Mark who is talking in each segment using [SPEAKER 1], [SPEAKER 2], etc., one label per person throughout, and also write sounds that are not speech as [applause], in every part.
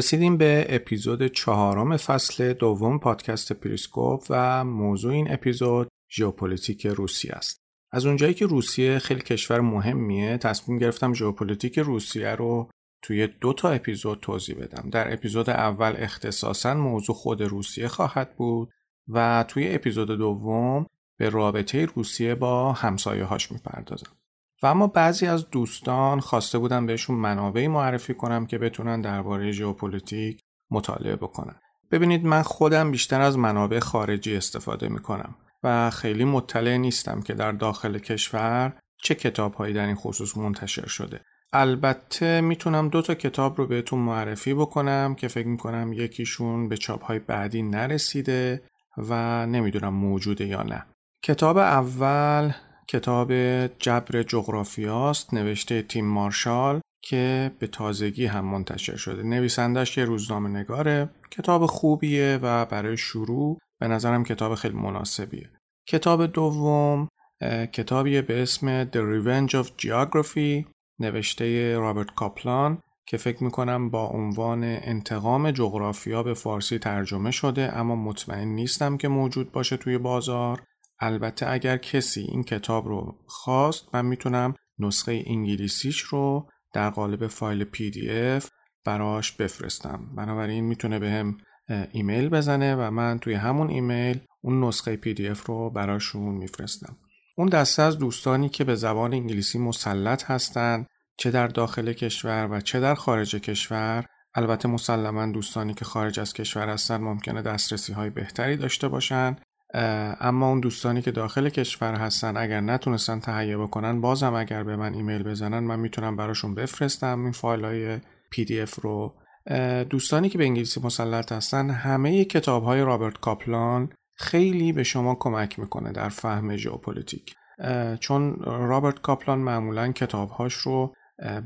[SPEAKER 1] رسیدیم به اپیزود چهارم فصل دوم پادکست پریسکوپ و موضوع این اپیزود ژئوپلیتیک روسیه است. از اونجایی که روسیه خیلی کشور مهمیه تصمیم گرفتم ژئوپلیتیک روسیه رو توی دو تا اپیزود توضیح بدم. در اپیزود اول اختصاصا موضوع خود روسیه خواهد بود و توی اپیزود دوم به رابطه روسیه با همسایه هاش می‌پردازم. و اما بعضی از دوستان خواسته بودن بهشون منابعی معرفی کنم که بتونن درباره ژئوپلیتیک مطالعه بکنن. ببینید من خودم بیشتر از منابع خارجی استفاده می‌کنم و خیلی مطلع نیستم که در داخل کشور چه کتابهایی در این خصوص منتشر شده. البته می‌تونم دو تا کتاب رو بهتون معرفی بکنم که فکر می‌کنم یکیشون به چاپهای بعدی نرسیده و نمی‌دونم موجوده یا نه. کتاب اول کتاب جبر جغرافیاست نوشته تیم مارشال که به تازگی هم منتشر شده. نویسندش یه روزنامه نگاره. کتاب خوبیه و برای شروع به نظرم کتاب خیلی مناسبیه. کتاب دوم کتابیه به اسم The Revenge of Geography نوشته رابرت کاپلان که فکر می‌کنم با عنوان انتقام جغرافیا به فارسی ترجمه شده اما مطمئن نیستم که موجود باشه توی بازار. البته اگر کسی این کتاب رو خواست من می‌تونم نسخه انگلیسیش رو در قالب فایل PDF براش بفرستم. بنابراین می‌تونه بهم ایمیل بزنه و من توی همون ایمیل اون نسخه PDF رو براشون میفرستم. اون دسته از دوستانی که به زبان انگلیسی مسلط هستند چه در داخل کشور و چه در خارج کشور البته مسلما دوستانی که خارج از کشور هستن ممکنه دسترسی های بهتری داشته باشن. اما اون دوستانی که داخل کشور هستن اگر نتونستن تهیه بکنن بازم اگر به من ایمیل بزنن من می‌تونم براشون بفرستم این فایل های PDF رو. دوستانی که به انگلیسی مسلط هستن همه کتاب های رابرت کاپلان خیلی به شما کمک می‌کنه در فهم ژئوپلیتیک. چون رابرت کاپلان معمولا کتابهاش رو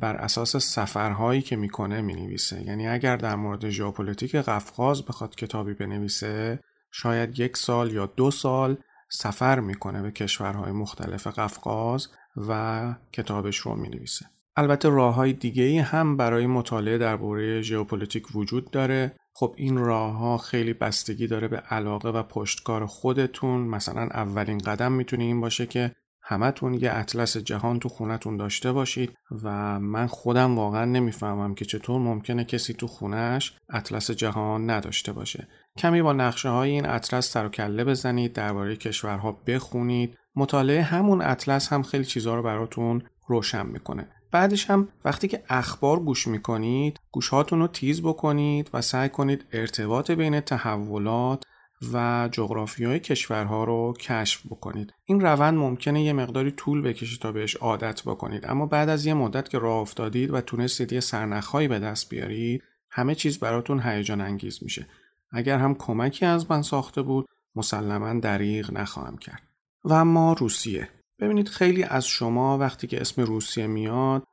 [SPEAKER 1] بر اساس سفرهایی که می‌کنه می‌نویسه. یعنی اگر در مورد ژئوپلیتیک قفقاز بخواد کتابی بنویسه شاید یک سال یا دو سال سفر می‌کنه به کشورهای مختلف قفقاز و کتابش رو می نویسه. البته راه های دیگه هم برای مطالعه درباره ژئوپلیتیک وجود داره. خب این راه ها خیلی بستگی داره به علاقه و پشتکار خودتون. مثلا اولین قدم می‌تونه این باشه که همتون یه اطلس جهان تو خونتون داشته باشید و من خودم واقعا نمی‌فهمم که چطور ممکنه کسی تو خونش اطلس جهان نداشته باشه. کمی با نقشه های این اطلس سر و کله بزنید درباره کشورها بخونید. مطالعه همون اطلس هم خیلی چیزها رو براتون روشن می‌کنه. بعدش هم وقتی که اخبار گوش می‌کنید گوشهاتون رو تیز بکنید و سعی کنید ارتباط بین تحولات و جغرافی های کشورها رو کشف بکنید. این روند ممکنه یه مقداری طول بکشه تا بهش عادت بکنید. اما بعد از یه مدت که راه افتادید و تونستید یه سرنخهایی به دست بیارید همه چیز براتون هیجان انگیز میشه. اگر هم کمکی از من ساخته بود مسلما دریغ نخواهم کرد. و اما روسیه. ببینید خیلی از شما وقتی که اسم روسیه میاد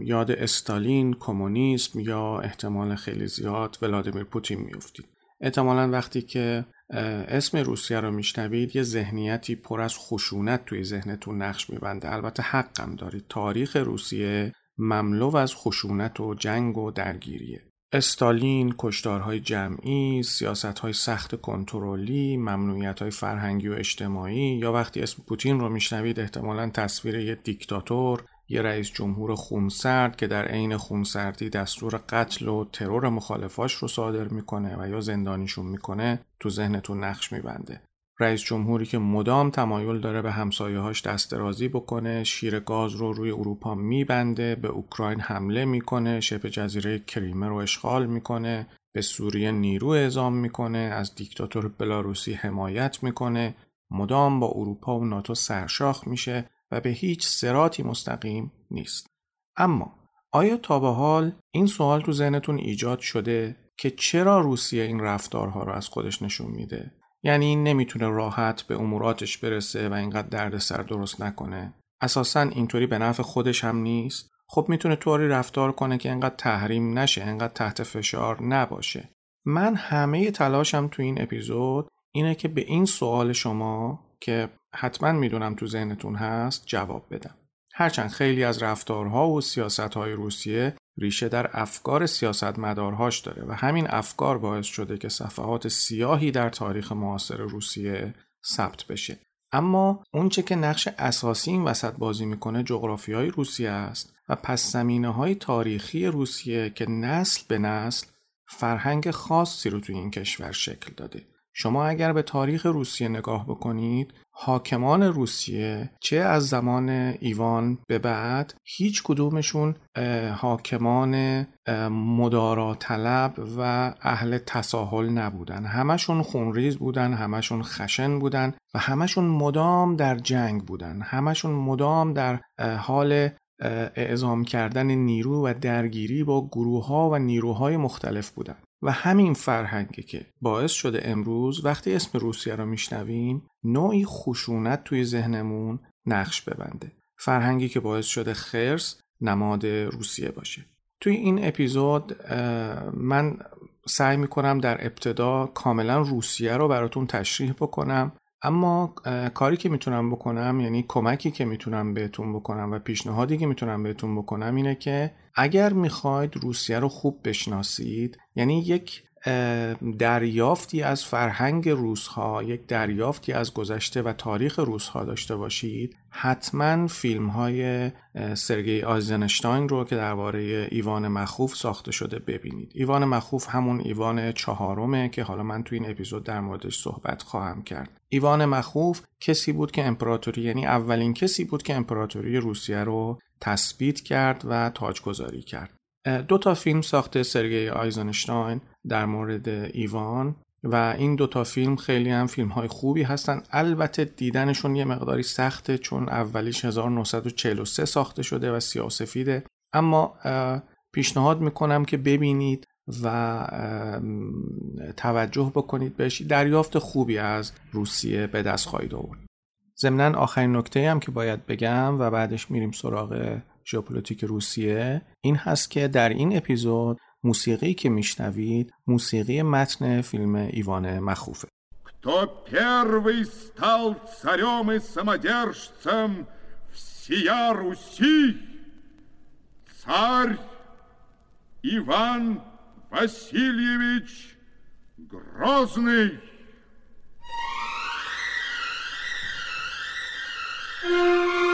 [SPEAKER 1] یاد استالین، کمونیسم یا احتمال خیلی زیاد ولادیمیر پوتین میفتید. احتمالا وقتی که اسم روسیه رو میشنوید یه ذهنیتی پر از خشونت توی ذهنتون نقش میبنده. البته حقم دارید. تاریخ روسیه مملو از خشونت و جنگ و درگیریه. استالین، کشتارهای جمعی، سیاستهای سخت کنترلی، ممنوعیتهای فرهنگی و اجتماعی یا وقتی اسم پوتین رو میشنوید احتمالا تصویر یه دیکتاتور، یه رئیس جمهور خونسرد که در عین خونسردی دستور قتل و ترور مخالفاش رو صادر می‌کنه و یا زندانیشون می‌کنه تو ذهنتون نقش میبنده. رئیس جمهوری که مدام تمایل داره به همسایه‌هاش دست درازی بکنه شیر گاز رو روی اروپا میبنده به اوکراین حمله می‌کنه شبه جزیره کریمه رو اشغال می‌کنه به سوریه نیرو اعزام می‌کنه از دیکتاتور بلاروسی حمایت می‌کنه. مدام با اروپا و ناتو سرشاخ میشه و به هیچ سراتی مستقیم نیست. اما آیا تا به حال این سوال تو ذهنتون ایجاد شده که چرا روسیه این رفتارها رو از خودش نشون میده؟ یعنی نمی‌تونه راحت به اموراتش برسه و اینقدر دردسر درست نکنه. اساسا اینطوری به نفع خودش هم نیست. خب می‌تونه طوری رفتار کنه که انقدر تحریم نشه انقدر تحت فشار نباشه. من همه تلاشم تو این اپیزود اینه که به این سوال شما که حتما می‌دونم تو ذهنتون هست جواب بدم. هرچند خیلی از رفتارها و سیاستهای روسیه ریشه در افکار سیاستمدارهاش داره و همین افکار باعث شده که صفحات سیاهی در تاریخ معاصر روسیه ثبت بشه. اما اونچه که نقش اساسی این وسط بازی می‌کنه جغرافی های روسیه است و پس زمینه های تاریخی روسیه که نسل به نسل فرهنگ خاصی رو توی این کشور شکل داده. شما اگر به تاریخ روسیه نگاه بکنید حاکمان روسیه چه از زمان ایوان به بعد هیچ کدومشون حاکمان مدارا طلب و اهل تساهل نبودن. همشون خونریز بودن همشون خشن بودن و همشون مدام در جنگ بودن. همشون مدام در حال اعزام کردن نیرو و درگیری با گروه ها و نیروهای مختلف بودن. و همین فرهنگی که باعث شده امروز وقتی اسم روسیه رو میشنویم نوعی خشونت توی ذهنمون نقش ببنده. فرهنگی که باعث شده خرس نماد روسیه باشه. توی این اپیزود من سعی می‌کنم در ابتدا کاملا روسیه رو براتون تشریح بکنم اما کاری که می‌تونم بکنم یعنی کمکی که می‌تونم بهتون بکنم و پیشنهادی که می‌تونم بهتون بکنم اینه که اگر می‌خواید روسیه رو خوب بشناسید یعنی یک دریافتی از فرهنگ روسها یک دریافتی از گذشته و تاریخ روسها داشته باشید. حتما فیلم های سرگی آیزنشتاین رو که درباره ایوان مخوف ساخته شده ببینید. ایوان مخوف همون ایوان چهارمه که حالا من تو این اپیزود در موردش صحبت خواهم کرد. ایوان مخوف کسی بود که امپراتوری یعنی اولین کسی بود که امپراتوری روسیه رو تثبیت کرد و تاجگذاری کرد. دو تا فیلم ساخته سرگی آیزنشتاین در مورد ایوان و این دوتا فیلم خیلی هم فیلم های خوبی هستن. البته دیدنشون یه مقداری سخته چون اولیش 1943 ساخته شده و سیاسفیده اما پیشنهاد می‌کنم که ببینید و توجه بکنید بهش. دریافت خوبی از روسیه به دست خواهید آورد. ضمنا آخرین نکته هم که باید بگم و بعدش میریم سراغ ژئوپلیتیک روسیه این هست که در این اپیزود موسیقی که میشنوید موسیقی متن فیلم ایوان مخوفه
[SPEAKER 2] Кто первый стал царем и самодержцем всея Руси? Царь Иван Васильевич Грозный. [laughs]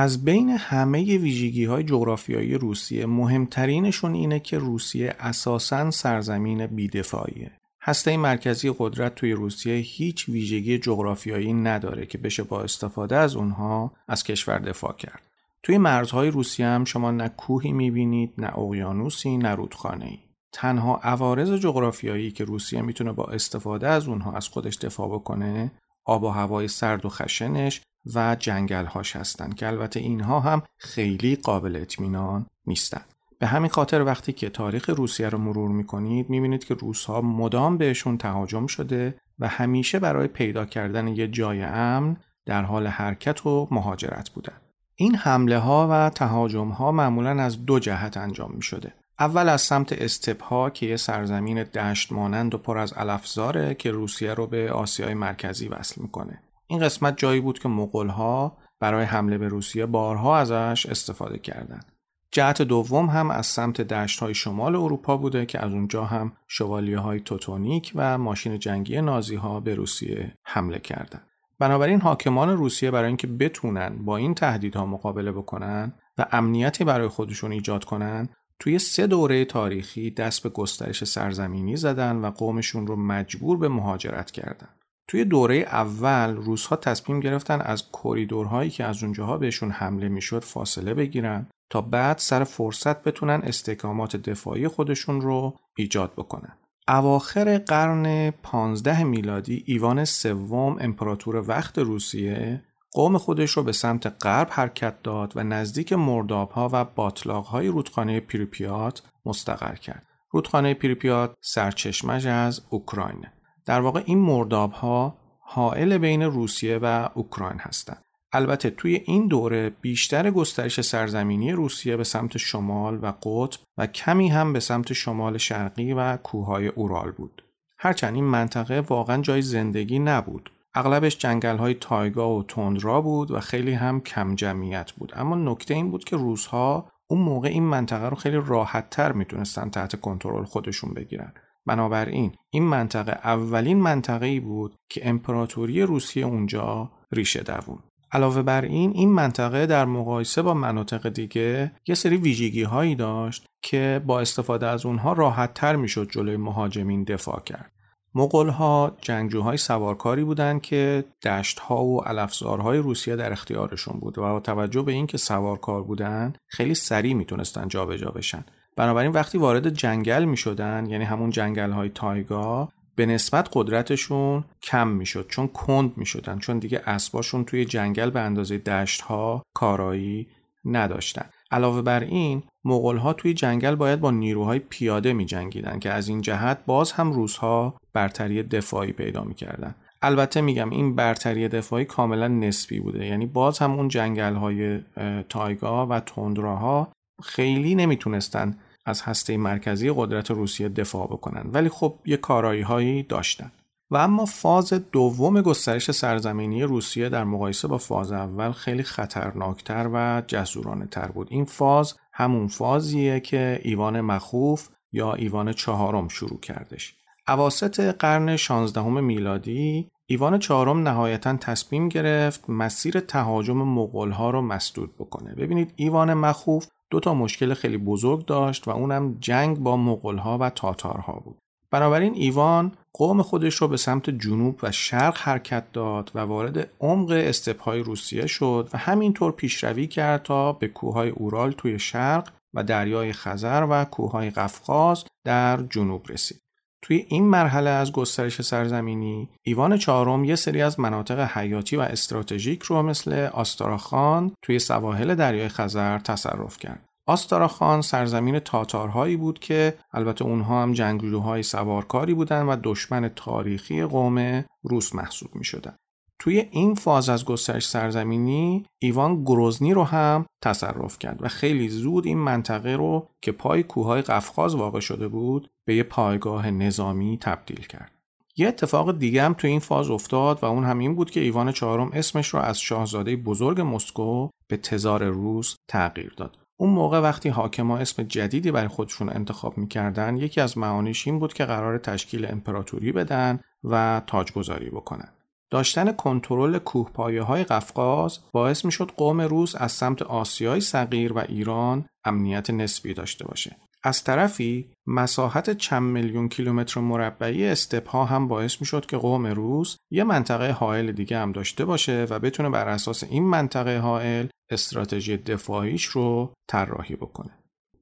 [SPEAKER 1] از بین همه ویژگی های جغرافیایی روسیه مهمترینشون اینه که روسیه اساساً سرزمین بیدفاعیه. هسته مرکزی قدرت توی روسیه هیچ ویژگی جغرافیایی نداره که بشه با استفاده از اونها از کشور دفاع کرد. توی مرزهای روسیه هم شما نه کوهی می‌بینید، نه اقیانوسی، نه رودخانه ای. تنها عوارض جغرافیایی که روسیه می‌تونه با استفاده از اونها از خودش دفاع بکنه آب و هوای سرد و خشنش و جنگل هاش هستند که البته اینها هم خیلی قابل اطمینان نیستند. به همین خاطر وقتی که تاریخ روسیه رو مرور می‌کنید می‌بینید که روس ها مدام بهشون تهاجم شده و همیشه برای پیدا کردن یه جای امن در حال حرکت و مهاجرت بودن. این حمله ها و تهاجم ها معمولا از دو جهت انجام می شده. اول از سمت استپها که یه سرزمین دشت مانند و پر از علفزاره که روسیه رو به آسیای مرکزی وصل می‌کنه. این قسمت جایی بود که مغولها برای حمله به روسیه بارها ازش استفاده کردند. جهت دوم هم از سمت دشت های شمال اروپا بوده که از اونجا هم شوالیه های توتونیک و ماشین جنگی نازی ها به روسیه حمله کردند. بنابراین حاکمان روسیه برای اینکه بتونن با این تهدیدها مقابله بکنن و امنیتی برای خودشون ایجاد کنن توی سه دوره تاریخی دست به گسترش سرزمینی زدن و قومشون رو مجبور به مهاجرت کردن. توی دوره اول روزها تصمیم گرفتن از کریدورهایی که از اونجاها بهشون حمله می‌شد فاصله بگیرن تا بعد سر فرصت بتونن استحکامات دفاعی خودشون رو ایجاد بکنن. اواخر قرن 15 میلادی ایوان سوم امپراتور وقت روسیه قوم خودش رو به سمت غرب حرکت داد و نزدیک مردابها و باطلاقهای رودخانه پریپیات مستقر کرد. رودخانه پریپیات سرچشمش از اوکراینه. در واقع این مردابها حائل بین روسیه و اوکراین هستند. البته توی این دوره بیشتر گسترش سرزمینی روسیه به سمت شمال و قطب و کمی هم به سمت شمال شرقی و کوههای اورال بود. هرچند این منطقه واقعا جای زندگی نبود. اغلبش جنگل های تایگا و تندرا بود و خیلی هم کم جمعیت بود. اما نکته این بود که روزها اون موقع این منطقه رو خیلی راحت تر می‌تونستن تحت کنترل خودشون بگیرن. بنابراین این منطقه اولین منطقه ای بود که امپراتوری روسیه اونجا ریشه دوون. علاوه بر این این منطقه در مقایسه با مناطق دیگه یه سری ویژگی هایی داشت که با استفاده از اونها راحت تر می‌شد جلوی مهاجمین دفاع کرد. مغول ها جنگجوهای سوارکاری بودند که دشت ها و علفزارهای روسیه در اختیارشون بود و با توجه به اینکه سوارکار بودند خیلی سریع می‌تونستن جابجا بشن. بنابراین وقتی وارد جنگل می شدن یعنی همون جنگل های تایگا به نسبت قدرتشون کم می‌شد چون کند می‌شدن چون دیگه اسباشون توی جنگل به اندازه دشت ها کارایی نداشتن. علاوه بر این مغول ها توی جنگل باید با نیروهای پیاده می جنگیدن که از این جهت باز هم روزها برتری دفاعی پیدا می‌کردن. البته میگم این برتری دفاعی کاملا نسبی بوده یعنی باز هم اون جنگل های تایگا و تندراها خیلی نمی‌تونستن از هسته مرکزی قدرت روسیه دفاع بکنن. ولی خب یه کارایی هایی داشتن. و اما فاز دوم گسترش سرزمینی روسیه در مقایسه با فاز اول خیلی خطرناکتر و جسورانه تر بود. این فاز همون فازیه که ایوان مخوف یا ایوان چهارم شروع کردش. اواسط قرن 16 میلادی ایوان چهارم نهایتا تصمیم گرفت مسیر تهاجم مغولها رو مسدود بکنه. ببینید ایوان مخوف دو تا مشکل خیلی بزرگ داشت و اونم جنگ با مغولها و تاتارها بود. بنابراین ایوان قوم خودش رو به سمت جنوب و شرق حرکت داد و وارد عمق استپهای روسیه شد و همینطور پیشروی کرد تا به کوههای اورال توی شرق و دریای خزر و کوههای قفقاز در جنوب رسید. توی این مرحله از گسترش سرزمینی ایوان چهارم یه سری از مناطق حیاتی و استراتژیک رو مثل آستاراخان توی سواحل دریای خزر تصرف کرد. آستاراخان سرزمین تاتارهایی بود که البته اونها هم جنگجوهای سوارکاری بودن و دشمن تاریخی قوم روس محسوب می شدن. توی این فاز از گسترش سرزمینی ایوان گروزنی رو هم تصرف کرد و خیلی زود این منطقه رو که پای کوههای قفقاز واقع شده بود به یه پایگاه نظامی تبدیل کرد. یه اتفاق دیگه هم توی این فاز افتاد و اون هم این بود که ایوان چهارم اسمش رو از شاهزاده بزرگ مسکو به تزار روس تغییر داد. اون موقع وقتی حاکما اسم جدیدی برای خودشون انتخاب می‌کردن یکی از معانیش این بود که قرار تشکیل امپراتوری بدن و تاجگذاری بکنن. داشتن کنترل کوهپایه های قفقاز باعث می شد قوم روس از سمت آسیای صغیر و ایران امنیت نسبی داشته باشه. از طرفی مساحت چند میلیون کیلومتر مربعی استپها هم باعث می شد که قوم روس یه منطقه حائل دیگه هم داشته باشه و بتونه بر اساس این منطقه حائل استراتژی دفاعیش رو طراحی بکنه.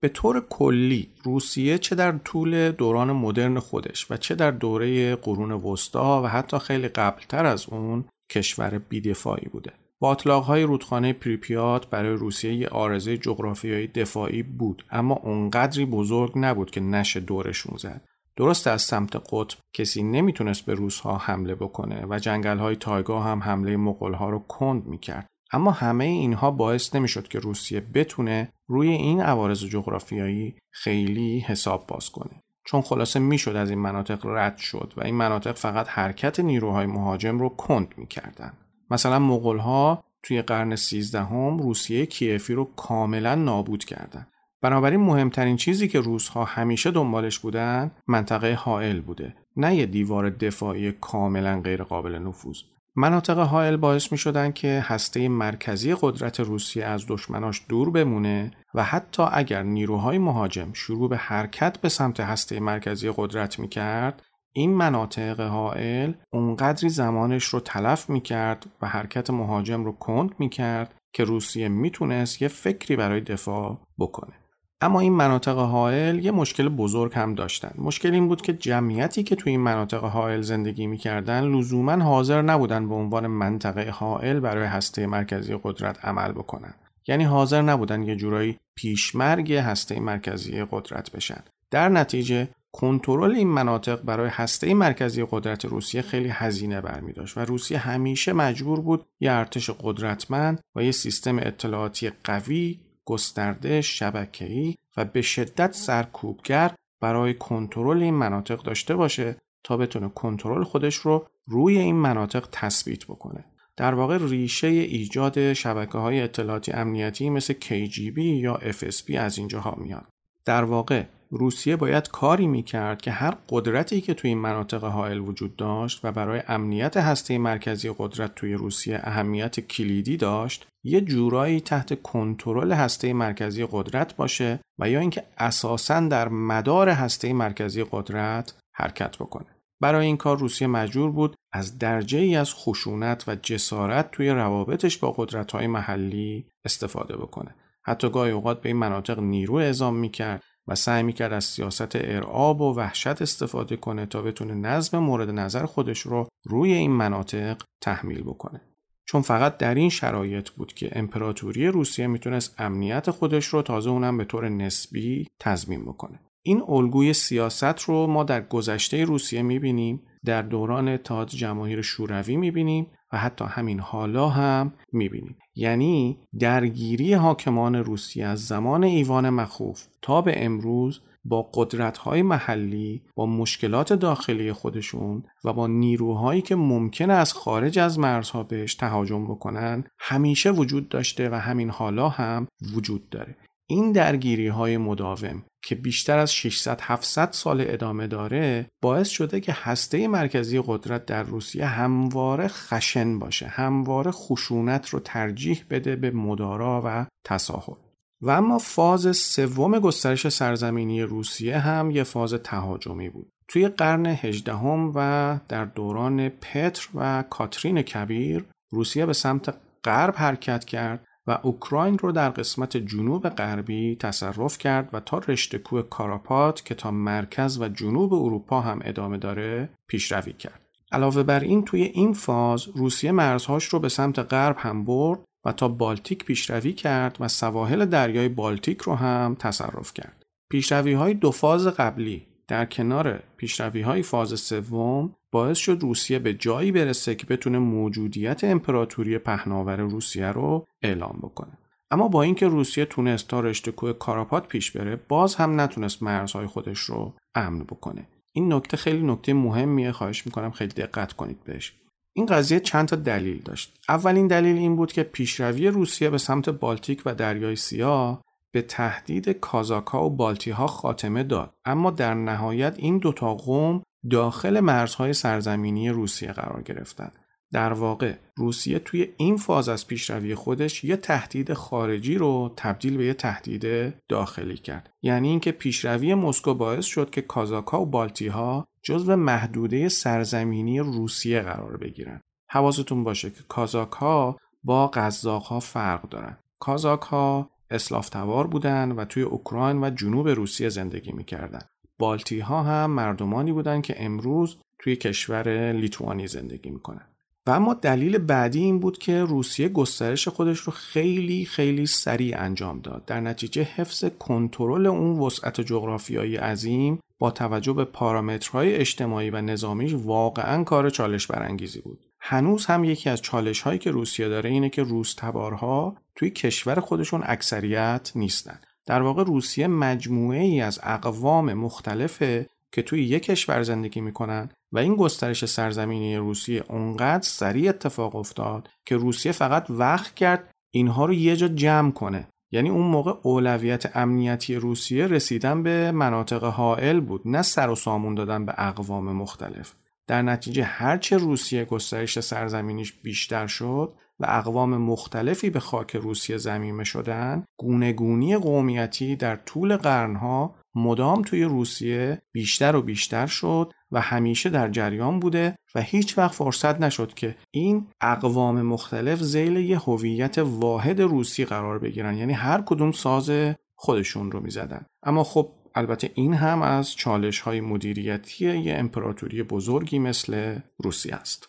[SPEAKER 1] به طور کلی روسیه چه در طول دوران مدرن خودش و چه در دوره قرون وسطا و حتی خیلی قبلتر از اون کشور بیدفاعی بوده. های رودخانه پریپیات برای روسیه یه آرزه جغرافیایی دفاعی بود اما اونقدری بزرگ نبود که نشه دورشون زد. درست از سمت قطب کسی نمی‌تونست به روسها حمله بکنه و جنگل های تایگا هم حمله مغول ها رو کند می‌کرد اما همه اینها باعث نمی‌شد که روسیه بتونه روی این عوارض جغرافیایی خیلی حساب باز کنه. چون خلاصه می‌شد از این مناطق رد شد و این مناطق فقط حرکت نیروهای مهاجم رو کند می‌کردن. مثلا مغول ها توی قرن 13 هم روسیه کیفی رو کاملا نابود کردند. بنابراین مهمترین چیزی که روسها همیشه دنبالش بودن منطقه حائل بوده نه یه دیوار دفاعی کاملا غیر قابل نفوذ. مناطق حائل باعث می شدن که هسته مرکزی قدرت روسیه از دشمناش دور بمونه و حتی اگر نیروهای مهاجم شروع به حرکت به سمت هسته مرکزی قدرت می کرد این مناطق حائل اونقدری زمانش رو تلف می کرد و حرکت مهاجم رو کند می کرد که روسیه می‌تونست یه فکری برای دفاع بکنه. اما این مناطق حائل یه مشکل بزرگ هم داشتن. مشکل این بود که جمعیتی که توی این مناطق حائل زندگی می‌کردن لزوما حاضر نبودن به عنوان منطقه حائل برای هسته مرکزی قدرت عمل بکنن. یعنی حاضر نبودن یه جورایی پیشمرگ هسته مرکزی قدرت بشن. در نتیجه کنترل این مناطق برای هسته مرکزی قدرت روسیه خیلی هزینه برمی داشت و روسیه همیشه مجبور بود یه ارتش قدرتمند و یه سیستم اطلاعاتی قوی گسترده شبکه‌ای و به شدت سرکوبگر برای کنترل این مناطق داشته باشه تا بتونه کنترل خودش رو روی این مناطق تثبیت بکنه. در واقع ریشه ایجاد شبکه های اطلاعاتی امنیتی مثل KGB یا FSB از اینجاها میاد. در واقع روسیه باید کاری می‌کرد که هر قدرتی که توی این مناطق حائل وجود داشت و برای امنیت هسته مرکزی قدرت توی روسیه اهمیت کلیدی داشت یه جورایی تحت کنترل هسته مرکزی قدرت باشه و یا اینکه اساسا در مدار هسته مرکزی قدرت حرکت بکنه. برای این کار روسیه مجبور بود از درجه ای از خشونت و جسارت توی روابطش با قدرت های محلی استفاده بکنه. حتی گاهی اوقات به این مناطق نیرو اعزام می‌کرد و سعی می‌کرد از سیاست ارعاب و وحشت استفاده کنه تا بتونه نظم مورد نظر خودش رو روی این مناطق تحمیل بکنه. چون فقط در این شرایط بود که امپراتوری روسیه می‌تونست امنیت خودش رو تازه اونم به طور نسبی تضمین بکنه. این الگوی سیاست رو ما در گذشته روسیه می‌بینیم در دوران اتحاد جماهیر شوروی می‌بینیم و حتی همین حالا هم می‌بینیم یعنی درگیری حاکمان روسیه از زمان ایوان مخوف تا به امروز با قدرت‌های محلی با مشکلات داخلی خودشون و با نیروهایی که ممکنه از خارج از مرزها بهش تهاجم بکنن همیشه وجود داشته و همین حالا هم وجود داره. این درگیری های مداوم که بیشتر از 600 700 سال ادامه داره باعث شده که هسته مرکزی قدرت در روسیه همواره خشن باشه همواره خشونت رو ترجیح بده به مدارا و تساهل. و اما فاز سوم گسترش سرزمینی روسیه هم یه فاز تهاجمی بود. توی قرن هجدهم و در دوران پتر و کاترین کبیر روسیه به سمت غرب حرکت کرد و اوکراین رو در قسمت جنوب غربی تصرف کرد و تا رشته کوه کاراپات که تا مرکز و جنوب اروپا هم ادامه داره پیشروی کرد. علاوه بر این توی این فاز روسیه مرزهاش رو به سمت غرب هم برد و تا بالتیک پیشروی کرد و سواحل دریای بالتیک رو هم تصرف کرد. پیشروی های دو فاز قبلی در کنار پیشروی های فاز سوم باعث شد روسیه به جایی برسه که بتونه موجودیت امپراتوری پهناور روسیه رو اعلام بکنه. اما با اینکه روسیه تونست تا رشته کوه کاراپات پیش بره باز هم نتونست مرزهای خودش رو امن بکنه. این نکته خیلی نکته مهمیه خواهش می‌کنم خیلی دقت کنید بهش. این قضیه چند تا دلیل داشت. اولین دلیل این بود که پیشروی روسیه به سمت بالتیک و دریای سیاه به تهدید کازاکا و بالتی ها خاتمه داد. اما در نهایت این دوتا قوم داخل مرزهای سرزمینی روسیه قرار گرفتند در واقع روسیه توی این فاز از پیشروی خودش یه تهدید خارجی رو تبدیل به یه تهدید داخلی کرد. یعنی اینکه پیشروی مسکو باعث شد که کازاکا و بالتی ها جزو محدوده سرزمینی روسیه قرار بگیرن. حواستون باشه که کازاک ها با قزاق ها فرق دارن. کازاک ها اسلافتوار بودن و توی اوکراین و جنوب روسیه زندگی می‌کردن. بالتی ها هم مردمانی بودند که امروز توی کشور لیتوانی زندگی می‌کنن. و اما دلیل بعدی این بود که روسیه گسترش خودش رو خیلی خیلی سریع انجام داد. در نتیجه حفظ کنترل اون وسعت جغرافیایی عظیم با توجه به پارامترهای اجتماعی و نظامیش واقعا کار چالش برانگیزی بود. هنوز هم یکی از چالش هایی که روسیه داره اینه که روس تبارها توی کشور خودشون اکثریت نیستن. در واقع روسیه مجموعه ای از اقوام مختلفه که توی یک کشور زندگی می‌کنن و این گسترش سرزمینی روسیه اونقدر سریع اتفاق افتاد که روسیه فقط وقت کرد اینها رو یه جا جمع کنه. یعنی اون موقع اولویت امنیتی روسیه رسیدن به مناطق حائل بود نه سر و سامون دادن به اقوام مختلف. در نتیجه هرچه روسیه گسترش سرزمینیش بیشتر شد و اقوام مختلفی به خاک روسیه زمینه شدن گونهگونی قومیتی در طول قرنها مدام توی روسیه بیشتر و بیشتر شد و همیشه در جریان بوده و هیچ وقت فرصت نشد که این اقوام مختلف زیل یه هویت واحد روسی قرار بگیرن. یعنی هر کدوم ساز خودشون رو می‌زدن. اما خب البته این هم از چالش های مدیریتی یه امپراتوری بزرگی مثل روسیه است.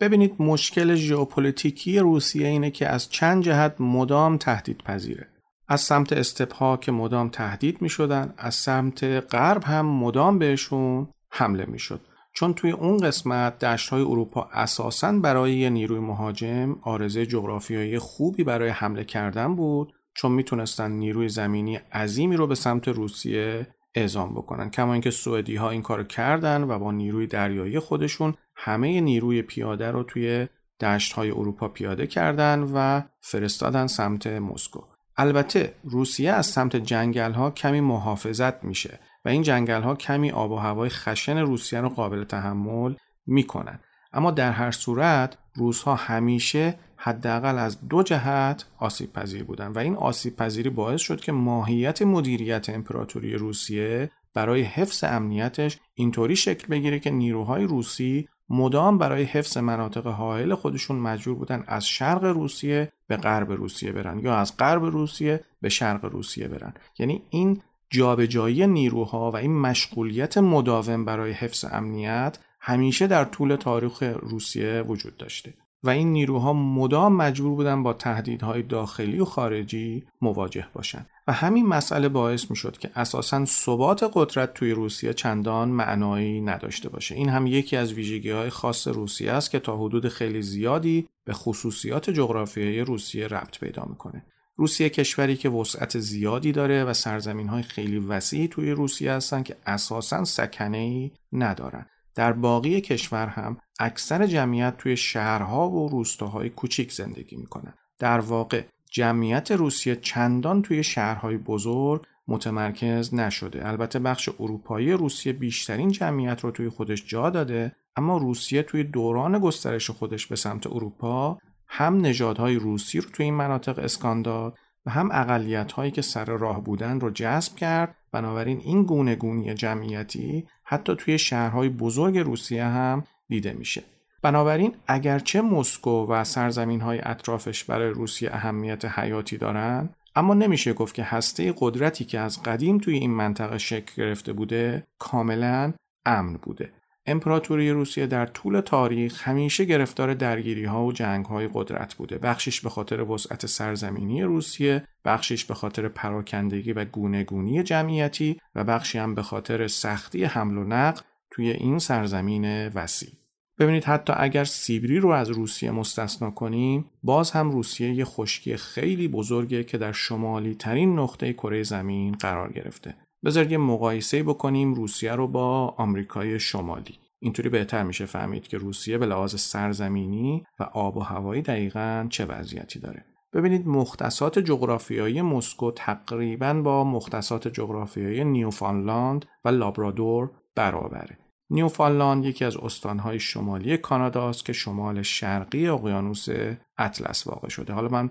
[SPEAKER 1] ببینید مشکل ژئوپلیتیکی روسیه اینه که از چند جهت مدام تهدید پذیره. از سمت استپها که مدام تهدید می شدن، از سمت غرب هم مدام بهشون حمله می شد. چون توی اون قسمت دشت های اروپا اساساً برای یه نیروی مهاجم آرزه جغرافیایی خوبی برای حمله کردن بود چون می‌تونستن نیروی زمینی عظیمی رو به سمت روسیه اعزام بکنن کما اینکه سوئدی ها این کار کردن و با نیروی دریایی خودشون همه نیروی پیاده رو توی دشت های اروپا پیاده کردن و فرستادن سمت مسکو. البته روسیه از سمت جنگل ها کمی محافظت میشه و این جنگل ها کمی آب و هوای خشن روسیه رو قابل تحمل می‌کنن. اما در هر صورت روس ها همیشه حداقل از دو جهت آسیب پذیر بودن و این آسیب پذیری باعث شد که ماهیت مدیریت امپراتوری روسیه برای حفظ امنیتش اینطوری شکل بگیره که نیروهای روسی مدام برای حفظ مناطق حائل خودشون مجبور بودن از شرق روسیه به غرب روسیه برن یا از غرب روسیه به شرق روسیه برن. یعنی این جابجایی نیروها و این مشغولیت مداوم برای حفظ امنیت همیشه در طول تاریخ روسیه وجود داشته. و این نیروها مدام مجبور بودن با تهدیدهای داخلی و خارجی مواجه باشند و همین مسئله باعث می شد که اساسا ثبات قدرت توی روسیه چندان معنایی نداشته باشه. این هم یکی از ویژگی های خاص روسیه است که تا حدود خیلی زیادی به خصوصیات جغرافیایی روسیه ربط پیدا می‌کنه. روسیه کشوری که وسعت زیادی داره و سرزمین های خیلی وسیعی توی روسیه هستن که اساسا سکنه ای ندارن. در باقی کشور هم اکثر جمعیت توی شهرها و روستاهای کوچیک زندگی می‌کنن. در واقع جمعیت روسیه چندان توی شهرهای بزرگ متمرکز نشده. البته بخش اروپایی روسیه بیشترین جمعیت رو توی خودش جا داده اما روسیه توی دوران گسترش خودش به سمت اروپا هم نژادهای روسی رو توی این مناطق اسکان داد و هم اقلیت هایی که سر راه بودن رو جذب کرد بنابراین این گونه گونی جمعیتی حتی توی شهرهای بزرگ روسیه هم دیده میشه. بنابراین اگرچه مسکو و سرزمین های اطرافش برای روسیه اهمیت حیاتی دارن اما نمیشه گفت که هسته قدرتی که از قدیم توی این منطقه شکل گرفته بوده کاملا امن بوده. امپراتوری روسیه در طول تاریخ همیشه گرفتار درگیری ها و جنگ های قدرت بوده. بخشش به خاطر وسعت سرزمینی روسیه بخشش به خاطر پراکندگی و گونهگونی جمعیتی و بخشی هم به خاطر سختی حمل و نقل توی این سرزمین وسیع. ببینید حتی اگر سیبری رو از روسیه مستثنا کنیم باز هم روسیه یه خشکی خیلی بزرگه که در شمالی ترین نقطه کره زمین قرار گرفته. بذارید یه مقایسه بکنیم روسیه رو با آمریکای شمالی. اینطوری بهتر میشه فهمید که روسیه به لحاظ سرزمینی و آب و هوایی دقیقا چه وضعیتی داره. ببینید مختصات جغرافیایی مسکو تقریبا با مختصات جغرافیایی نیوفانلاند و لابرادور برابره. نیوفانلاند یکی از استانهای شمالی کانادا است که شمال شرقی اقیانوس اطلس واقع شده. حالا من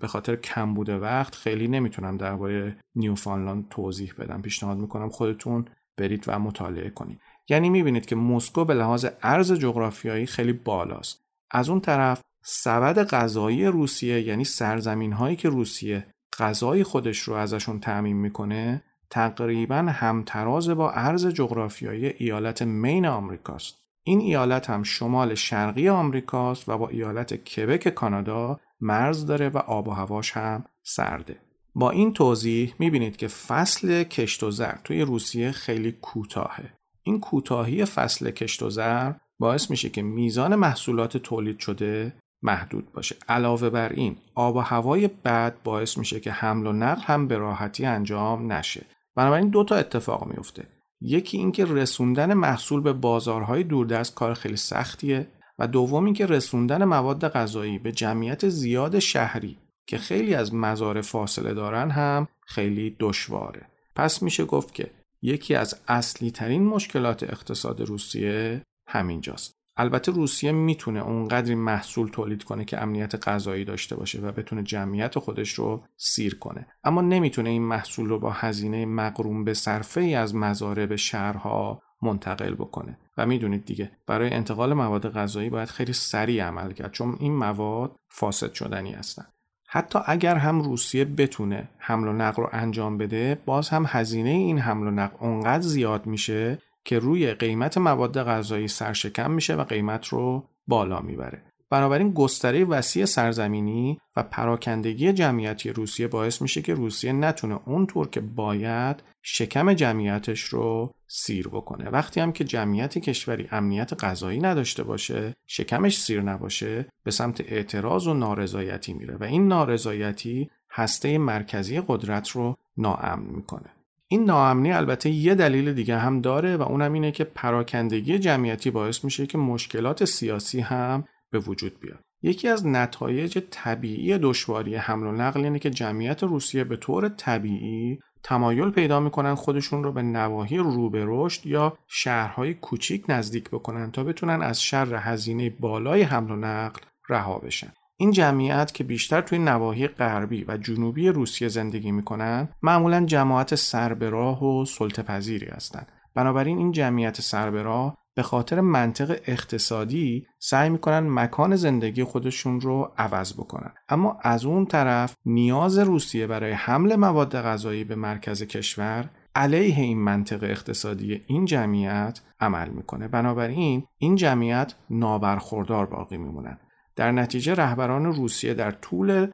[SPEAKER 1] به خاطر کمبود وقت خیلی نمی‌تونم درباره نیوفانلاند توضیح بدم. پیشنهاد می‌کنم خودتون برید و مطالعه کنید. یعنی می‌بینید که مسکو به لحاظ عرض جغرافیایی خیلی بالاست. از اون طرف سبد غذایی روسیه یعنی سرزمین هایی که روسیه غذای خودش رو ازشون تعمین می‌کنه تقریبا همتراز با عرض جغرافیایی ایالت مین آمریکاست. این ایالت هم شمال شرقی آمریکاست و با ایالت کبک کانادا مرز داره و آب و هواش هم سرده. با این توضیح می‌بینید که فصل کشت و زر توی روسیه خیلی کوتاهه. این کوتاهی فصل کشت و زر باعث میشه که میزان محصولات تولید شده محدود باشه. علاوه بر این آب و هوای بد باعث میشه که حمل و نقل هم به راحتی انجام نشه. بنابراین دو تا اتفاق میفته یکی اینکه رسوندن محصول به بازارهای دوردست کار خیلی سختیه و دوم اینکه رسوندن مواد غذایی به جمعیت زیاد شهری که خیلی از مزار فاصله دارن هم خیلی دشواره. پس میشه گفت که یکی از اصلی ترین مشکلات اقتصاد روسیه همینجاست. البته روسیه می‌تونه اونقدری محصول تولید کنه که امنیت غذایی داشته باشه و بتونه جمعیت خودش رو سیر کنه. اما نمی‌تونه این محصول رو با هزینه مقروم به صرفه ای از مزارع به شهرها منتقل بکنه. و می‌دونید دیگه برای انتقال مواد غذایی باید خیلی سریع عمل کرد چون این مواد فاسد شدنی هستن. حتی اگر هم روسیه بتونه حمل و نقل رو انجام بده باز هم هزینه این حمل و نقل اونقدر زیاد میشه که روی قیمت مواد غذایی سرشکم میشه و قیمت رو بالا می‌بره. بنابراین گستره وسیع سرزمینی و پراکندگی جمعیتی روسیه باعث میشه که روسیه نتونه اونطور که باید شکم جمعیتش رو سیر بکنه. وقتی هم که جمعیت کشوری امنیت غذایی نداشته باشه شکمش سیر نباشه به سمت اعتراض و نارضایتی میره و این نارضایتی هسته مرکزی قدرت رو ناامن می‌کنه. این ناامنی البته یه دلیل دیگه هم داره و اونم اینه که پراکندگی جمعیتی باعث میشه که مشکلات سیاسی هم به وجود بیاد. یکی از نتایج طبیعی دشواری حمل و نقل اینه که جمعیت روسیه به طور طبیعی تمایل پیدا می‌کنن خودشون رو به نواحی رو به رشد یا شهرهای کوچیک نزدیک بکنن تا بتونن از شر هزینه بالای حمل و نقل رها بشن. این جمعیت که بیشتر توی نواحی غربی و جنوبی روسیه زندگی می‌کنن معمولا جماعت سربراه و سلطه پذیری هستند بنابراین این جمعیت سربراه به خاطر منطق اقتصادی سعی می‌کنن مکان زندگی خودشون رو عوض بکنن. اما از اون طرف نیاز روسیه برای حمل مواد غذایی به مرکز کشور علیه این منطق اقتصادی این جمعیت عمل می‌کنه. بنابراین این جمعیت نابرخوردار باقی میمونن. در نتیجه رهبران روسیه در طول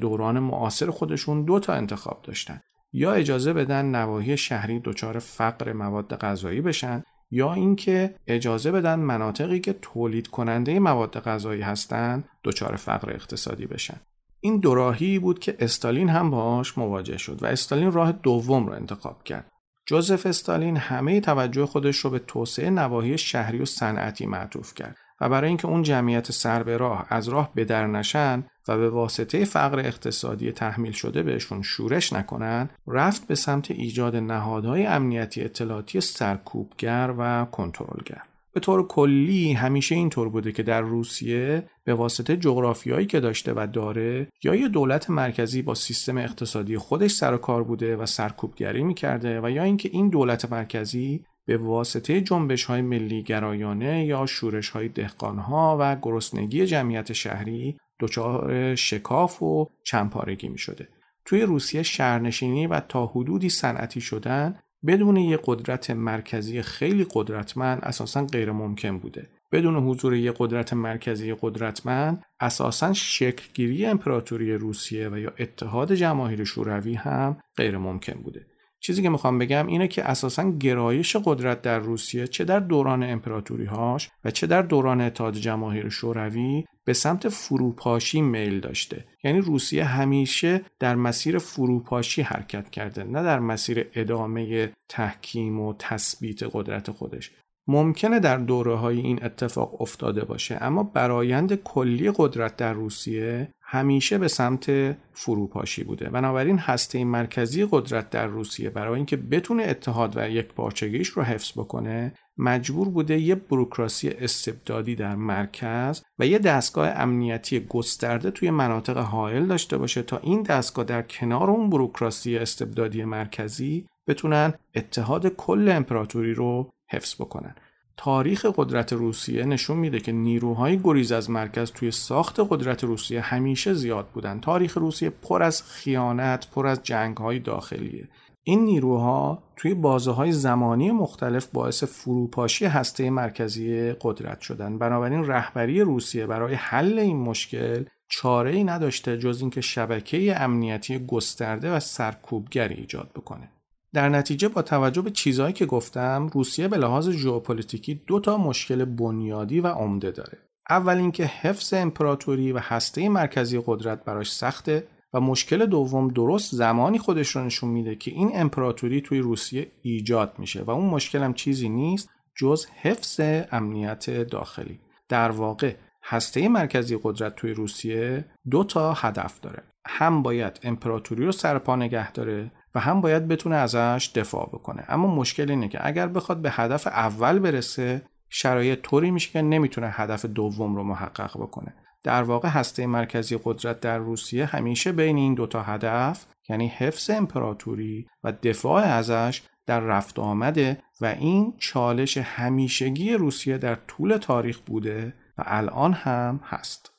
[SPEAKER 1] دوران معاصر خودشون دو تا انتخاب داشتن. یا اجازه بدن نواحی شهری دچار فقر مواد غذایی بشن یا اینکه اجازه بدن مناطقی که تولید کننده مواد غذایی هستند دچار فقر اقتصادی بشن. این دوراهی بود که استالین هم باهاش مواجه شد و استالین راه دوم رو انتخاب کرد. جوزف استالین همه توجه خودش رو به توسعه نواحی شهری و صنعتی معطوف کرد. و برای اینکه اون جمعیت سر به راه از راه بدر نشن و به واسطه فقر اقتصادی تحمیل شده بهشون شورش نکنن رفت به سمت ایجاد نهادهای امنیتی اطلاعاتی سرکوبگر و کنترلگر. به طور کلی همیشه اینطور بوده که در روسیه به واسطه جغرافیایی که داشته و داره یا یه دولت مرکزی با سیستم اقتصادی خودش سر کار بوده و سرکوبگری می‌کرده و یا اینکه این دولت مرکزی به واسطه جنبش های ملی گرایانه یا شورش های دهقان ها و گرسنگی جمعیت شهری دچار شکاف و چندپارگی می شده. توی روسیه شهرنشینی و تا حدودی صنعتی شدن بدون یک قدرت مرکزی خیلی قدرتمند اساسا غیر ممکن بوده. بدون حضور یک قدرت مرکزی قدرتمند اساسا شکلگیری امپراتوری روسیه و یا اتحاد جماهیر شوروی هم غیر ممکن بوده. چیزی که می‌خوام بگم اینه که اساسا گرایش قدرت در روسیه چه در دوران امپراتوری هاش و چه در دوران اتحاد جماهیر شوروی به سمت فروپاشی میل داشته. یعنی روسیه همیشه در مسیر فروپاشی حرکت کرده نه در مسیر ادامه تحکیم و تثبیت قدرت خودش. ممکنه در دوره های این اتفاق افتاده باشه اما برایند کلی قدرت در روسیه همیشه به سمت فروپاشی بوده. بنابراین هسته مرکزی قدرت در روسیه برای اینکه بتونه اتحاد و یک پارچگیش رو حفظ بکنه مجبور بوده یه بروکراسی استبدادی در مرکز و یه دستگاه امنیتی گسترده توی مناطق حائل داشته باشه تا این دستگاه در کنار اون بروکراسی استبدادی مرکزی بتونن اتحاد کل امپراتوری رو حفظ بکنن. تاریخ قدرت روسیه نشون میده که نیروهای گریز از مرکز توی ساخت قدرت روسیه همیشه زیاد بودن. تاریخ روسیه پر از خیانت پر از جنگهای داخلیه. این نیروها توی بازه های زمانی مختلف باعث فروپاشی هسته مرکزی قدرت شدن. بنابراین رهبری روسیه برای حل این مشکل چاره ای نداشته جز اینکه شبکه امنیتی گسترده و سرکوبگری ایجاد بکنه. در نتیجه با توجه به چیزهایی که گفتم روسیه به لحاظ ژئوپلیتیکی دو تا مشکل بنیادی و عمده داره. اول اینکه حفظ امپراتوری و هسته مرکزی قدرت براش سخته و مشکل دوم درست زمانی خودش رو نشون میده که این امپراتوری توی روسیه ایجاد میشه و اون مشکل هم چیزی نیست جز حفظ امنیت داخلی. در واقع هسته مرکزی قدرت توی روسیه دو تا هدف داره. هم باید امپراتوری رو سرپا نگه داره و هم باید بتونه ازش دفاع بکنه. اما مشکل اینه که اگر بخواد به هدف اول برسه شرایط طوری میشه که نمی‌تونه هدف دوم رو محقق بکنه. در واقع هسته مرکزی قدرت در روسیه همیشه بین این دوتا هدف یعنی حفظ امپراتوری و دفاع ازش در رفت آمده و این چالش همیشگی روسیه در طول تاریخ بوده و الان هم هست.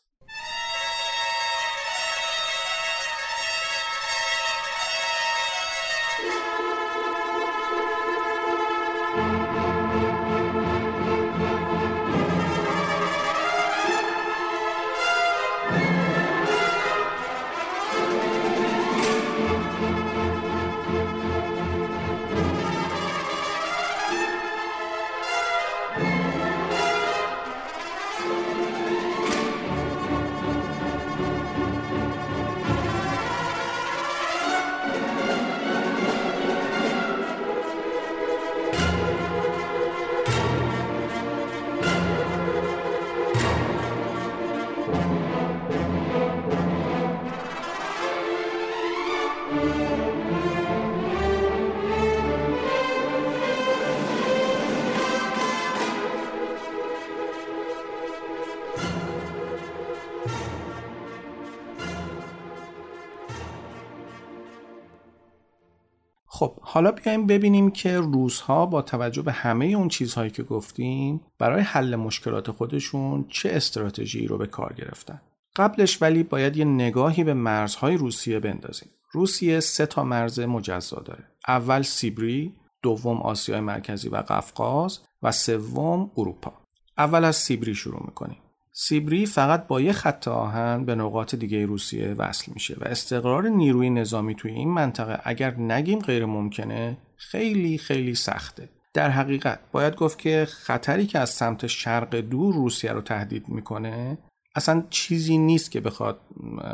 [SPEAKER 1] حالا بیایم ببینیم که روزها با توجه به همه اون چیزهایی که گفتیم برای حل مشکلات خودشون چه استراتژی رو به کار گرفتن؟ قبلش ولی باید یه نگاهی به مرزهای روسیه بندازیم. روسیه سه تا مرز مجزا داره. اول سیبری دوم آسیای مرکزی و قفقاز و سوم اروپا. اول از سیبری شروع می‌کنیم. سیبری فقط با یه خط آهن به نقاط دیگه روسیه وصل میشه و استقرار نیروی نظامی توی این منطقه اگر نگیم غیر ممکنه خیلی خیلی سخته. در حقیقت باید گفت که خطری که از سمت شرق دور روسیه رو تهدید می‌کنه اصلا چیزی نیست که بخواد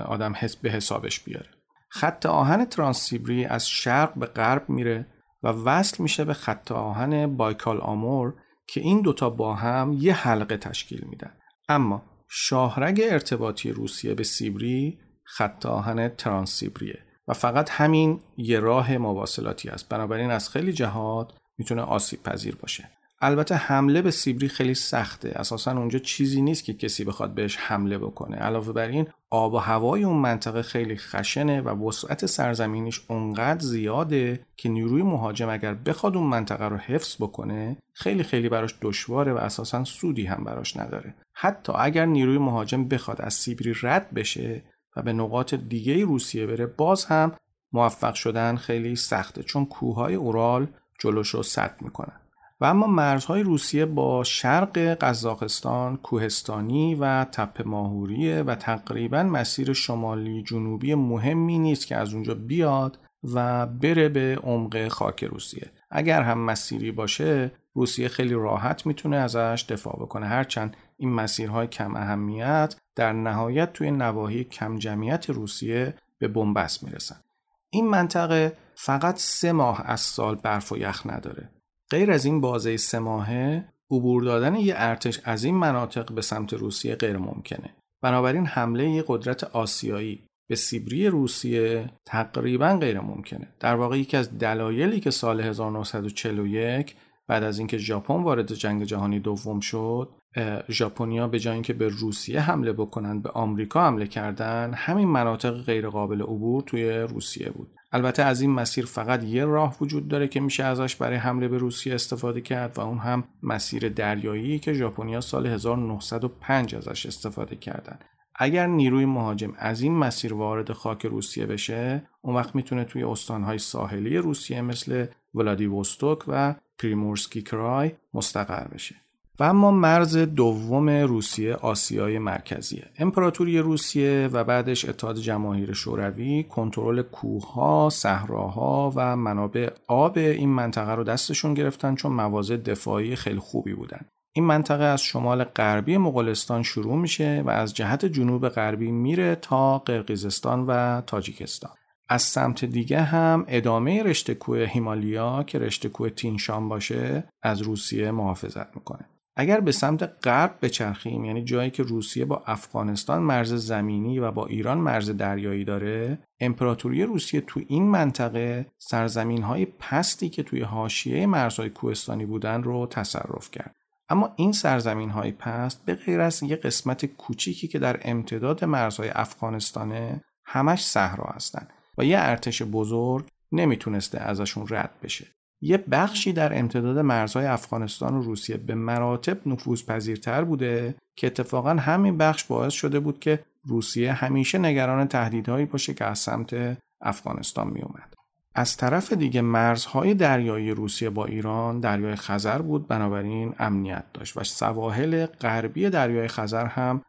[SPEAKER 1] آدم حس به حسابش بیاره. خط آهن ترانسیبری از شرق به غرب میره و وصل میشه به خط آهن بایکال آمور که این دوتا با هم یه حلقه تشکیل میدن. اما شاهرگ ارتباطی روسیه به سیبری خط آهن ترانسیبریه و فقط همین یه راه مواصلاتی است. بنابراین از خیلی جهات می‌تونه آسیب پذیر باشه. البته حمله به سیبری خیلی سخته. اساسا اونجا چیزی نیست که کسی بخواد بهش حمله بکنه. علاوه بر این آب و هوای اون منطقه خیلی خشنه و وسعت سرزمینیش اونقدر زیاده که نیروی مهاجم اگر بخواد اون منطقه رو حفظ بکنه خیلی خیلی براش دشواره و اساسا سودی هم براش نداره. حتی اگر نیروی مهاجم بخواد از سیبری رد بشه و به نقاط دیگه روسیه بره باز هم موفق شدن خیلی سخته. چون کوههای اورال جلوش رو سد می‌کنن. و اما مرزهای روسیه با شرق قزاقستان کوهستانی و تپه ماهوریه و تقریبا مسیر شمالی جنوبی مهمی نیست که از اونجا بیاد و بره به عمق خاک روسیه اگر هم مسیری باشه روسیه خیلی راحت می‌تونه ازش دفاع بکنه هرچند این مسیرهای کم اهمیت در نهایت توی نواحی کم جمعیت روسیه به بنبست می‌رسن. این منطقه فقط سه ماه از سال برف و یخ نداره. غیر از این بازه سه ماهه عبور دادن یه ارتش از این مناطق به سمت روسیه غیر ممکنه. بنابراین حمله یه قدرت آسیایی به سیبری روسیه تقریبا غیر ممکنه. در واقع یکی از دلایلی که سال 1941 بعد از اینکه ژاپن وارد جنگ جهانی دوم شد ژاپنیا به جای اینکه به روسیه حمله بکنن به آمریکا حمله کردن همین مناطق غیر قابل عبور توی روسیه بود البته از این مسیر فقط یه راه وجود داره که میشه ازش برای حمله به روسیه استفاده کرد و اون هم مسیر دریایی که ژاپنیا سال 1905 ازش استفاده کردن. اگر نیروی مهاجم از این مسیر وارد خاک روسیه بشه اون وقت می‌تونه توی استانهای ساحلی روسیه مثل ولادیوستوک و پریمورسکی کرای مستقر بشه. و اما مرز دوم روسیه آسیای مرکزیه. امپراتوری روسیه و بعدش اتحاد جماهیر شوروی کنترل کوهها، صحراها و منابع آب این منطقه رو دستشون گرفتن چون مواضع دفاعی خیلی خوبی بودن. این منطقه از شمال غربی مغولستان شروع میشه و از جهت جنوب غربی میره تا قرقیزستان و تاجیکستان. از سمت دیگه هم ادامه رشته کوه هیمالیا که رشته کوه تینشان باشه از روسیه محافظت می‌کنه. اگر به سمت غرب بچرخیم یعنی جایی که روسیه با افغانستان مرز زمینی و با ایران مرز دریایی داره امپراتوری روسیه تو این منطقه سرزمین های پستی که توی حاشیه مرزهای کوهستانی بودن رو تصرف کرد. اما این سرزمین های پست به غیر از یه قسمت کوچیکی که در امتداد مرزهای افغانستانه همش صحرا هستند و یه ارتش بزرگ نمی‌تونسته ازشون رد بشه. یه بخشی در امتداد مرزهای افغانستان و روسیه به مراتب نفوذ پذیرتر بوده که اتفاقا همین بخش باعث شده بود که روسیه همیشه نگران تهدیدهایی باشه که از سمت افغانستان می اومد. از طرف دیگه مرزهای دریایی روسیه با ایران دریای خزر بود بنابراین امنیت داشت و سواحل غربی دریای خزر هم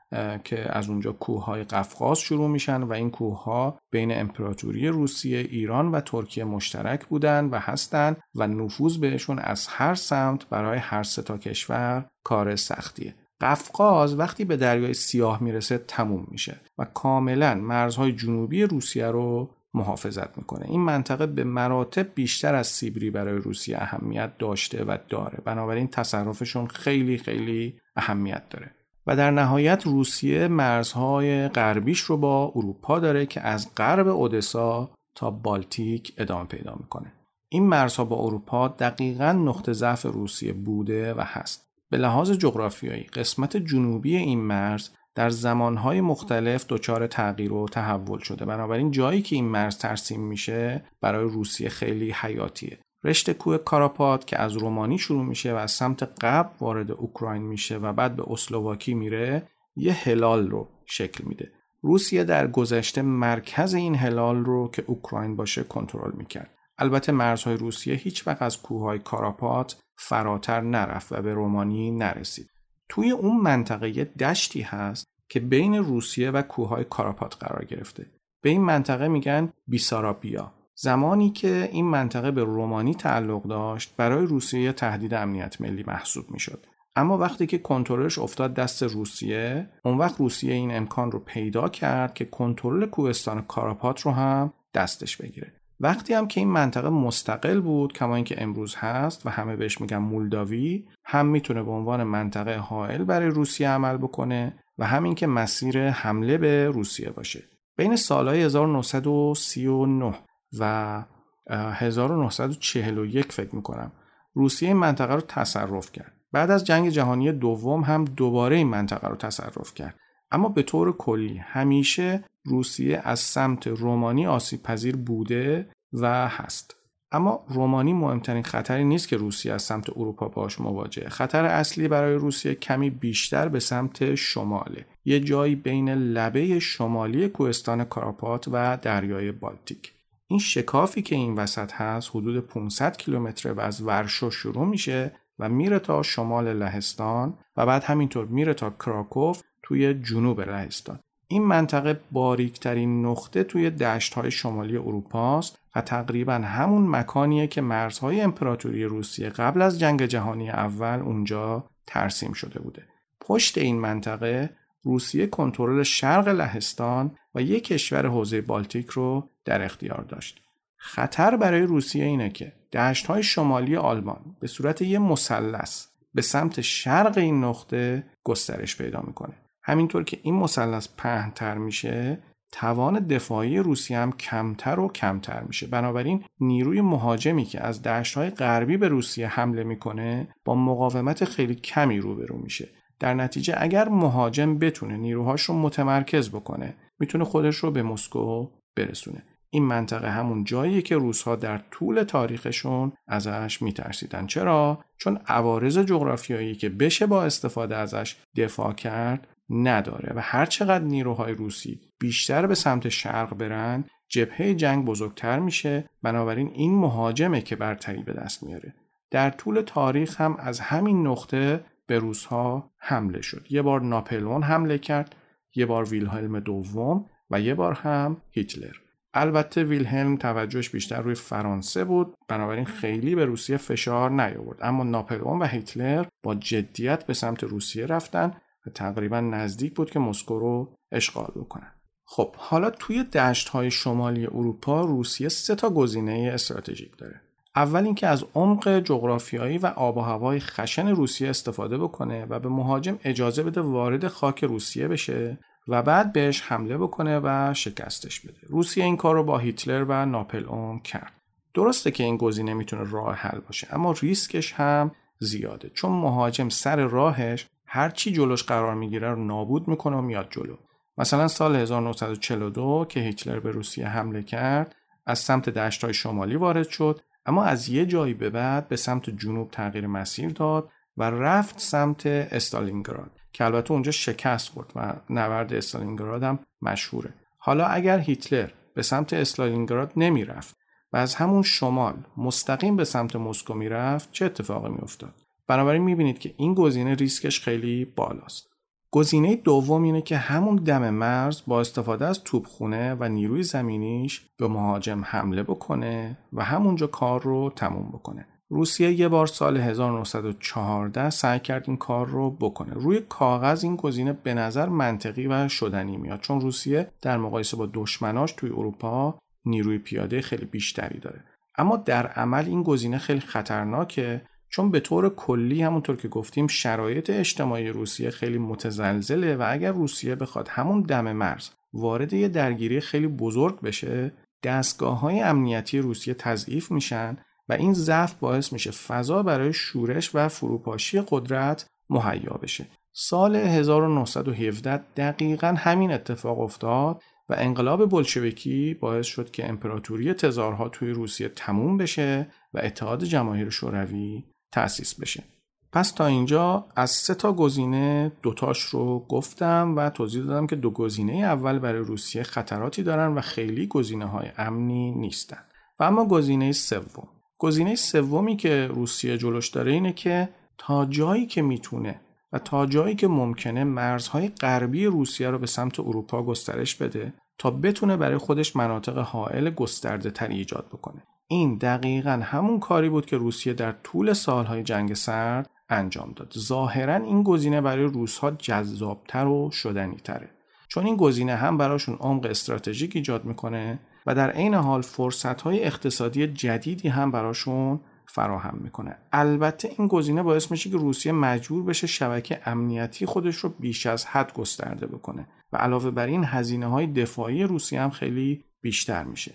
[SPEAKER 1] که از اونجا کوههای قفقاز شروع میشن و این کوهها بین امپراتوری روسیه، ایران و ترکیه مشترک بودن و هستند و نفوذ بهشون از هر سمت برای هر سه تا کشور کار سختیه. قفقاز وقتی به دریای سیاه می‌رسه تموم میشه و کاملا مرزهای جنوبی روسیه رو محافظت می‌کنه. این منطقه به مراتب بیشتر از سیبری برای روسیه اهمیت داشته و داره. بنابراین تصرفشون خیلی خیلی اهمیت داره. و در نهایت روسیه مرزهای غربیش رو با اروپا داره که از غرب اودسا تا بالتیک ادامه پیدا می‌کنه. این مرزها با اروپا دقیقا نقطه ضعف روسیه بوده و هست. به لحاظ جغرافیایی قسمت جنوبی این مرز در زمانهای مختلف دچار تغییر و تحول شده. بنابراین جایی که این مرز ترسیم میشه برای روسیه خیلی حیاتیه. رشته کوه کاراپات که از رومانی شروع میشه و از سمت قبل وارد اوکراین میشه و بعد به اسلواکی میره یه هلال رو شکل میده. روسیه در گذشته مرکز این هلال رو که اوکراین باشه کنترل می‌کرد. البته مرزهای روسیه هیچ وقت از کوههای کاراپات فراتر نرفت و به رومانی نرسید. توی اون منطقه یه دشتی هست که بین روسیه و کوههای کاراپات قرار گرفته. به این منطقه میگن بیسارابیا زمانی که این منطقه به رومانی تعلق داشت برای روسیه تهدید امنیت ملی محسوب می‌شد. اما وقتی که کنترلش افتاد دست روسیه اون وقت روسیه این امکان رو پیدا کرد که کنترل کوهستان کاراپات رو هم دستش بگیره. وقتی هم که این منطقه مستقل بود کما اینکه امروز هست و همه بهش میگن مولداوی هم می‌تونه به عنوان منطقه حائل برای روسیه عمل بکنه و همین که مسیر حمله به روسیه باشه. بین سالهای 1939 و 1941 فکر می‌کنم روسیه این منطقه رو تصرف کرد. بعد از جنگ جهانی دوم هم دوباره این منطقه رو تصرف کرد. اما به طور کلی همیشه روسیه از سمت رومانی آسیب پذیر بوده و هست. اما رومانی مهمترین خطری نیست که روسیه از سمت اروپا باش مواجهه. خطر اصلی برای روسیه کمی بیشتر به سمت شماله. یه جایی بین لبه شمالی کوهستان کاراپات و دریای بالتیک. این شکافی که این وسط هست حدود 500 کیلومتر و از ورشو شروع میشه و میره تا شمال لهستان و بعد همینطور میره تا کراکوف توی جنوب لهستان این منطقه باریکترین نقطه توی دشت های شمالی اروپا است و تقریبا همون مکانیه که مرزهای امپراتوری روسیه قبل از جنگ جهانی اول اونجا ترسیم شده بوده. پشت این منطقه روسیه کنترل شرق لهستان و یک کشور حوزه بالتیک رو در اختیار داشت. خطر برای روسیه اینه که دشت های شمالی آلمان به صورت یه مثلث به سمت شرق این نقطه گسترش پیدا می‌کنه. همینطور که این مثلث پهنتر میشه توان دفاعی روسیه هم کمتر و کمتر میشه. بنابراین نیروی مهاجمی که از دشتهای غربی به روسیه حمله می‌کنه با مقاومت خیلی کمی روبرو میشه. در نتیجه اگر مهاجم بتونه نیروهاش رو متمرکز بکنه می‌تونه خودش رو به مسکو برسونه. این منطقه همون جاییه که روسها در طول تاریخشون ازش میترسیدن. چرا؟ چون عوارض جغرافیایی که بشه با استفاده ازش دفاع کرد نداره و هر چقدر نیروهای روسی بیشتر به سمت شرق برن جبهه جنگ بزرگتر میشه. بنابراین این مهاجمه که برتری به دست میاره. در طول تاریخ هم از همین نقطه به روسها حمله شد. یه بار ناپلون حمله کرد یه بار ویلهلم دوم و یه بار هم هیتلر. البته ویلهلم توجهش بیشتر روی فرانسه بود بنابراین خیلی به روسیه فشار نیاورد. اما ناپلئون و هیتلر با جدیت به سمت روسیه رفتن و تقریبا نزدیک بود که مسکو رو اشغال بکنن خب حالا توی دشت های شمالی اروپا روسیه سه تا گزینه استراتژیک داره اول اینکه از عمق جغرافیایی و آب و هوای خشن روسیه استفاده بکنه و به مهاجم اجازه بده وارد خاک روسیه بشه و بعد بهش حمله بکنه و شکستش بده. روسیه این کار رو با هیتلر و ناپل کرد. درسته که این گزینه می‌تونه راه حل باشه اما ریسکش هم زیاده چون مهاجم سر راهش هر چی جلوش قرار می‌گیره رو نابود می‌کنه و میاد جلو. مثلا سال 1942 که هیتلر به روسیه حمله کرد از سمت دشتای شمالی وارد شد اما از یه جایی به بعد به سمت جنوب تغییر مسیر داد و رفت سمت استالینگراد که البته اونجا شکست خورد و نبرد استالینگراد هم مشهوره حالا اگر هیتلر به سمت استالینگراد نمی‌رفت و از همون شمال مستقیم به سمت مسکو می‌رفت چه اتفاقی میافتاد بنابراین می‌بینید که این گزینه ریسکش خیلی بالاست گزینه دوم اینه که همون دم مرز با استفاده از توپخونه و نیروی زمینیش به مهاجم حمله بکنه و همونجا کار رو تموم بکنه. روسیه یه بار سال 1914 سعی کرد این کار رو بکنه. روی کاغذ این گزینه به نظر منطقی و شدنی میاد چون روسیه در مقایسه با دشمناش توی اروپا نیروی پیاده خیلی بیشتری داره. اما در عمل این گزینه خیلی خطرناکه چون به طور کلی همونطور که گفتیم شرایط اجتماعی روسیه خیلی متزلزله و اگر روسیه بخواد همون دم مرز وارد یه درگیری خیلی بزرگ بشه دستگاه های امنیتی روسیه تضعیف میشن و این ضعف باعث میشه فضا برای شورش و فروپاشی قدرت مهیا بشه. سال 1917 دقیقا همین اتفاق افتاد و انقلاب بلشویکی باعث شد که امپراتوری تزارها توی روسیه تموم بشه و اتحاد جماهیر شوروی تأسیس بشه. پس تا اینجا از سه تا گزینه دوتاش رو گفتم و توضیح دادم که دو گزینه اول برای روسیه خطراتی دارن و خیلی گزینه های امنی نیستن. و اما گزینه سوم. گزینه سومی که روسیه جلوش داره اینه که تا جایی که می‌تونه و تا جایی که ممکنه مرزهای غربی روسیه رو به سمت اروپا گسترش بده تا بتونه برای خودش مناطق حائل گسترده تری ایجاد بکنه. این دقیقا همون کاری بود که روسیه در طول سالهای جنگ سرد انجام داد. ظاهرا این گزینه برای روسها جذابتر و شدنی تره چون این گزینه هم براشون عمق استراتژیک ایجاد می‌کنه و در عین حال فرصت های اقتصادی جدیدی هم براشون فراهم می‌کنه. البته این گزینه باعث میشه که روسیه مجبور بشه شبکه امنیتی خودش رو بیش از حد گسترده بکنه و علاوه بر این هزینه های دفاعی روسیه هم خیلی بیشتر میشه.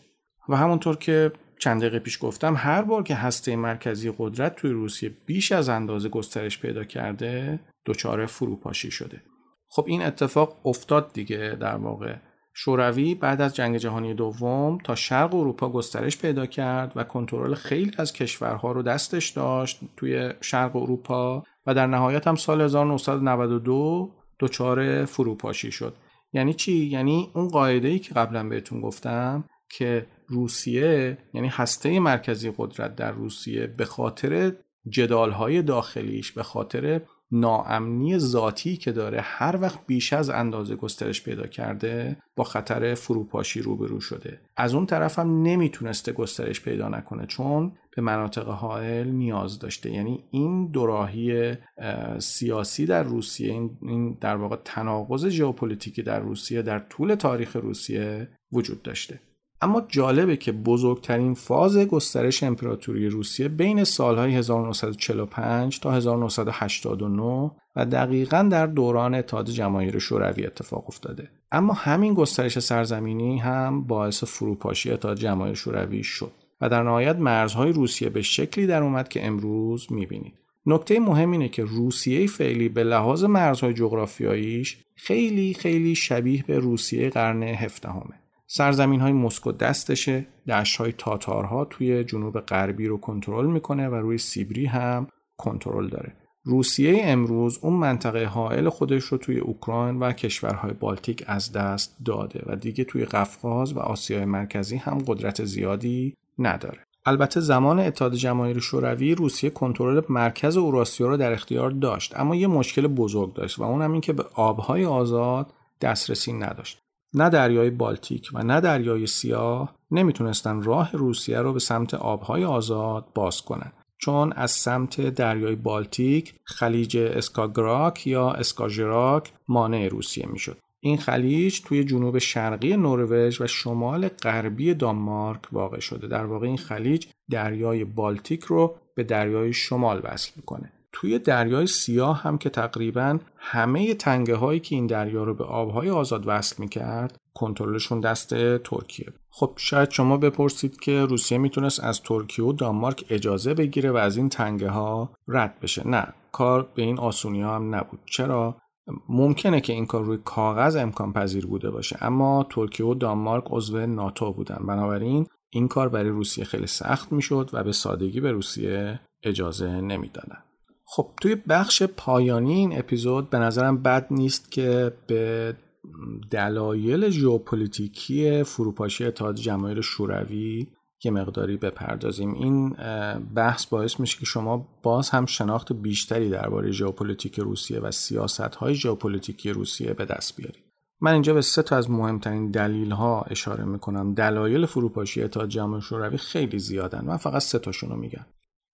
[SPEAKER 1] و همونطور که چند دقیقه پیش گفتم هر بار که هسته مرکزی قدرت توی روسیه بیش از اندازه گسترش پیدا کرده دچار فروپاشی شده. خب این اتفاق افتاد دیگه در واقع. شوروی بعد از جنگ جهانی دوم تا شرق اروپا گسترش پیدا کرد و کنترل خیلی از کشورها رو دستش داشت توی شرق اروپا و در نهایت هم سال 1992 دچار فروپاشی شد. یعنی چی؟ یعنی اون قاعده ای که قبلا بهتون گفتم که روسیه یعنی هسته مرکزی قدرت در روسیه به خاطر جدالهای داخلیش به خاطر ناامنی ذاتی که داره هر وقت بیش از اندازه گسترش پیدا کرده با خطر فروپاشی روبرو شده. از اون طرف هم نمی‌تونسته گسترش پیدا نکنه چون به مناطق حائل نیاز داشته. یعنی این دوراهی سیاسی در روسیه این در واقع تناقض ژئوپلیتیکی در روسیه در طول تاریخ روسیه وجود داشته. اما جالبه که بزرگترین فاز گسترش امپراتوری روسیه بین سالهای 1945 تا 1989 و دقیقا در دوران اتحاد جماهیر شوروی اتفاق افتاده. اما همین گسترش سرزمینی هم باعث فروپاشی اتحاد جماهیر شوروی شد و در نهایت مرزهای روسیه به شکلی در اومد که امروز می‌بینید. نکته مهم اینه که روسیه فعلی به لحاظ مرزهای جغرافیاییش خیلی خیلی شبیه به روسیه قرن هفدهمه سرزمین های مسکو دستشه. دشت های تاتارها توی جنوب غربی رو کنترل می‌کنه و روی سیبری هم کنترل داره. روسیه امروز اون منطقه حائل خودش رو توی اوکراین و کشورهای بالتیک از دست داده و دیگه توی قفقاز و آسیای مرکزی هم قدرت زیادی نداره. البته زمان اتحاد جماهیر شوروی روسیه کنترل مرکز اوراسیا رو در اختیار داشت اما یه مشکل بزرگ داشت و اون هم این که به آبهای آزاد دسترسی نداشت. نه دریای بالتیک و نه دریای سیاه نمی‌تونستن راه روسیه رو به سمت آبهای آزاد باز کنن. چون از سمت دریای بالتیک خلیج اسکاگراک یا اسکاژراک مانع روسیه می‌شد. این خلیج توی جنوب شرقی نروژ و شمال غربی دانمارک واقع شده. در واقع این خلیج دریای بالتیک رو به دریای شمال وصل می‌کنه. توی دریای سیاه هم که تقریبا همه تنگه هایی که این دریا رو به آبهای آزاد وصل می‌کرد کنترلشون دست ترکیه خب شاید شما بپرسید که روسیه می‌تونست از ترکیه و دانمارک اجازه بگیره و از این تنگه ها رد بشه. نه کار به این آسونی ها هم نبود. چرا؟ ممکنه که این کار روی کاغذ امکان پذیر بوده باشه اما ترکیه و دانمارک عضو ناتو بودن. بنابراین این کار برای روسیه خیلی سخت می‌شد و به سادگی به روسیه اجازه نمی‌دادن. خب توی بخش پایانی این اپیزود به نظرم بد نیست که به دلایل ژئوپلیتیکی فروپاشی اتحاد جماهیر شوروی یه مقداری بپردازیم. این بحث باعث میشه که شما باز هم شناخت بیشتری درباره ژئوپلیتیک روسیه و سیاست های ژئوپلیتیکی روسیه به دست بیارید. من اینجا به سه تا از مهمترین دلیل ها اشاره می‌کنم. دلایل فروپاشی اتحاد جماهیر شوروی خیلی زیادن. من فقط سه تاشون رو میگم.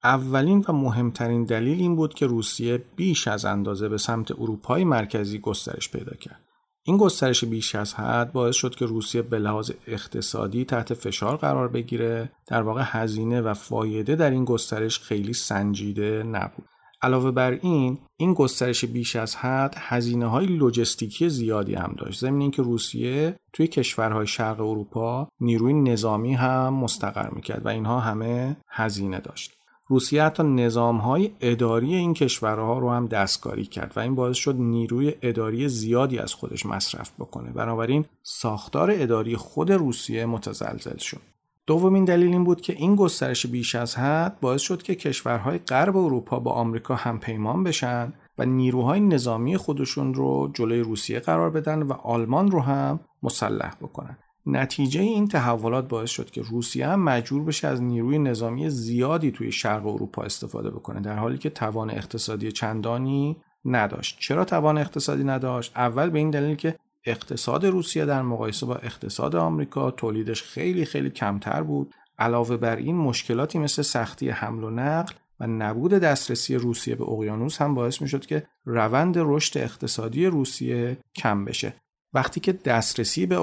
[SPEAKER 1] اولین و مهمترین دلیل این بود که روسیه بیش از اندازه به سمت اروپای مرکزی گسترش پیدا کرد. این گسترش بیش از حد باعث شد که روسیه به لحاظ اقتصادی تحت فشار قرار بگیره. در واقع هزینه و فایده در این گسترش خیلی سنجیده نبود. علاوه بر این این گسترش بیش از حد هزینه های لوجستیکی زیادی هم داشت. ضمن اینکه روسیه توی کشورهای شرق اروپا نیروی نظامی هم مستقر می‌کرد و اینها همه هزینه داشت. روسیه حتی نظام های اداری این کشورها رو هم دستکاری کرد و این باعث شد نیروی اداری زیادی از خودش مصرف بکنه. بنابراین ساختار اداری خود روسیه متزلزل شد. دومین دلیل این بود که این گسترش بیش از حد باعث شد که کشورهای غرب اروپا با آمریکا هم پیمان بشن و نیروهای نظامی خودشون رو جلوی روسیه قرار بدن و آلمان رو هم مسلح بکنن. نتیجه این تحولات باعث شد که روسیه هم مجبور بشه از نیروی نظامی زیادی توی شرق اروپا استفاده بکنه در حالی که توان اقتصادی چندانی نداشت. چرا توان اقتصادی نداشت؟ اول به این دلیل که اقتصاد روسیه در مقایسه با اقتصاد آمریکا تولیدش خیلی خیلی کمتر بود. علاوه بر این مشکلاتی مثل سختی حمل و نقل و نبود دسترسی روسیه به اقیانوس هم باعث می شد که روند رشد اقتصادی روسیه کم بشه. وقتی که دسترسی به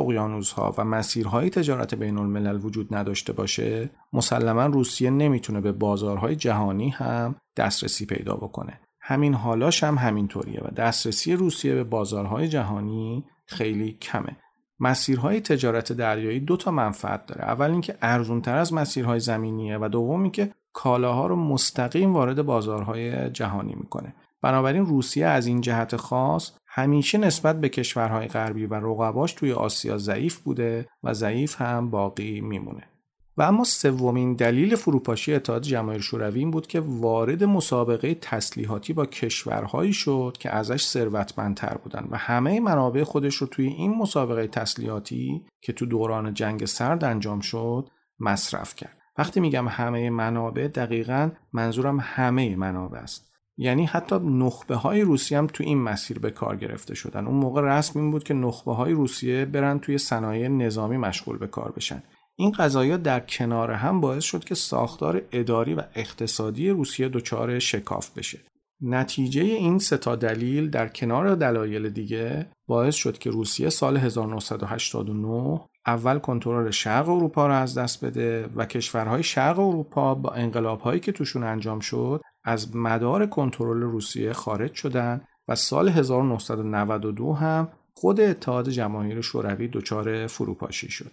[SPEAKER 1] ها و مسیرهای تجارت بین الملل وجود نداشته باشه مسلما روسیه نمی‌تونه به بازارهای جهانی هم دسترسی پیدا بکنه. همین حالاش هم همینطوریه و دسترسی روسیه به بازارهای جهانی خیلی کمه. مسیرهای تجارت دریایی دو تا منفعت داره. اول اینکه ارزونتر از مسیرهای زمینیه و دوم که کالاها رو مستقیم وارد بازارهای جهانی می‌کنه. بنابراین روسیه از این جهت خاص همیشه نسبت به کشورهای غربی و رقباش توی آسیا ضعیف بوده و ضعیف هم باقی میمونه. و اما سومین دلیل فروپاشی اتحاد جماهیر شوروی این بود که وارد مسابقه تسلیحاتی با کشورهایی شد که ازش ثروتمندتر بودن و همه منابع خودش رو توی این مسابقه تسلیحاتی که تو دوران جنگ سرد انجام شد مصرف کرد. وقتی میگم همه منابع دقیقا منظورم همه منابع است. یعنی حتی نخبه های روسیه هم تو این مسیر به کار گرفته شدن. اون موقع رسم این بود که نخبه های روسیه برن توی صنایع نظامی مشغول به کار بشن. این قضایا در کنار هم باعث شد که ساختار اداری و اقتصادی روسیه دچار شکاف بشه. نتیجه این ستا دلیل در کنار دلایل دیگه باعث شد که روسیه سال 1989 اول کنترل شرق اروپا را از دست بده و کشورهای شرق اروپا با انقلابهایی که توشون انجام شد از مدار کنترل روسیه خارج شدن و سال 1992 هم خود اتحاد جماهیر شوروی دچار فروپاشی شد.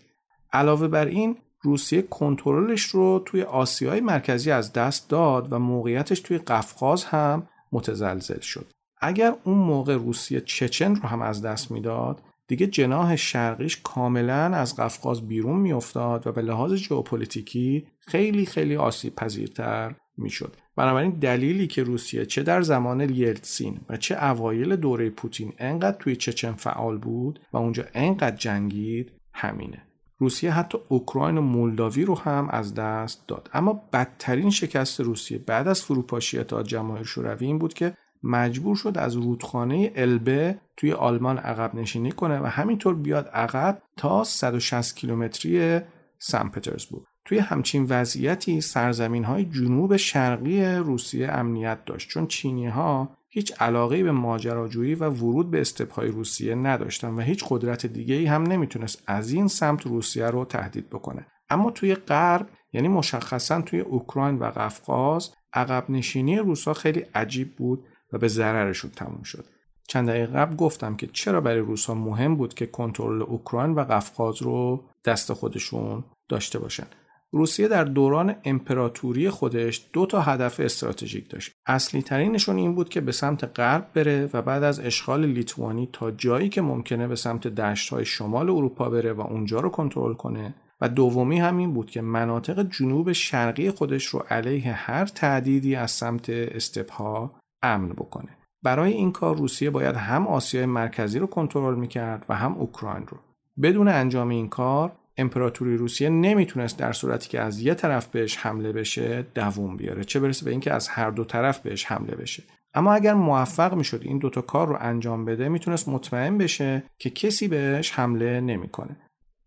[SPEAKER 1] علاوه بر این روسیه کنترلش رو توی آسیای مرکزی از دست داد و موقعیتش توی قفقاز هم متزلزل شد. اگر اون موقع روسیه چچن رو هم از دست می‌داد دیگه جناح شرقیش کاملا از قفقاز بیرون میافتاد و به لحاظ ژئوپلیتیکی خیلی خیلی آسیب پذیرتر می‌شد بنابراین دلیلی که روسیه چه در زمان یلتسین و چه اوایل دوره پوتین انقدر توی چچن فعال بود و اونجا انقدر جنگید همینه. روسیه حتی اوکراین و مولداوی رو هم از دست داد. اما بدترین شکست روسیه بعد از فروپاشی اتحاد جماهیر شوروی این بود که مجبور شد از رودخانه البه توی آلمان عقب نشینی کنه و همینطور بیاد عقب تا 160 کیلومتری سن پترزبورگ. توی همچین وضعیتی سرزمین های جنوب شرقی روسیه امنیت داشت. چون چینی ها هیچ علاقه به ماجراجویی و ورود به استپهای روسیه نداشتن و هیچ قدرت دیگه ای هم نمی‌تونست از این سمت روسیه رو تهدید بکنه. اما توی غرب یعنی مشخصا توی اوکراین و قفقاز عقب نشینی روسا خیلی عجیب بود و به ضررشون تموم شد. چند دقیقه قبل گفتم که چرا برای روسا مهم بود که کنترل اوکراین و قفقاز رو دست خودشون داشته باشن. روسیه در دوران امپراتوری خودش دو تا هدف استراتژیک داشت. اصلی ترینشون این بود که به سمت غرب بره و بعد از اشغال لیتوانی تا جایی که ممکنه به سمت دشت های شمال اروپا بره و اونجا رو کنترل کنه و دومی همین بود که مناطق جنوب شرقی خودش رو علیه هر تعدیدی از سمت استپها امن بکنه. برای این کار روسیه باید هم آسیای مرکزی رو کنترل می‌کرد و هم اوکراین رو. بدون انجام این کار امپراتوری روسیه نمی‌تونست در صورتی که از یه طرف بهش حمله بشه دووم بیاره چه برسه به اینکه از هر دو طرف بهش حمله بشه. اما اگر موفق می‌شد این دوتا کار رو انجام بده می‌تونست مطمئن بشه که کسی بهش حمله نمی‌کنه.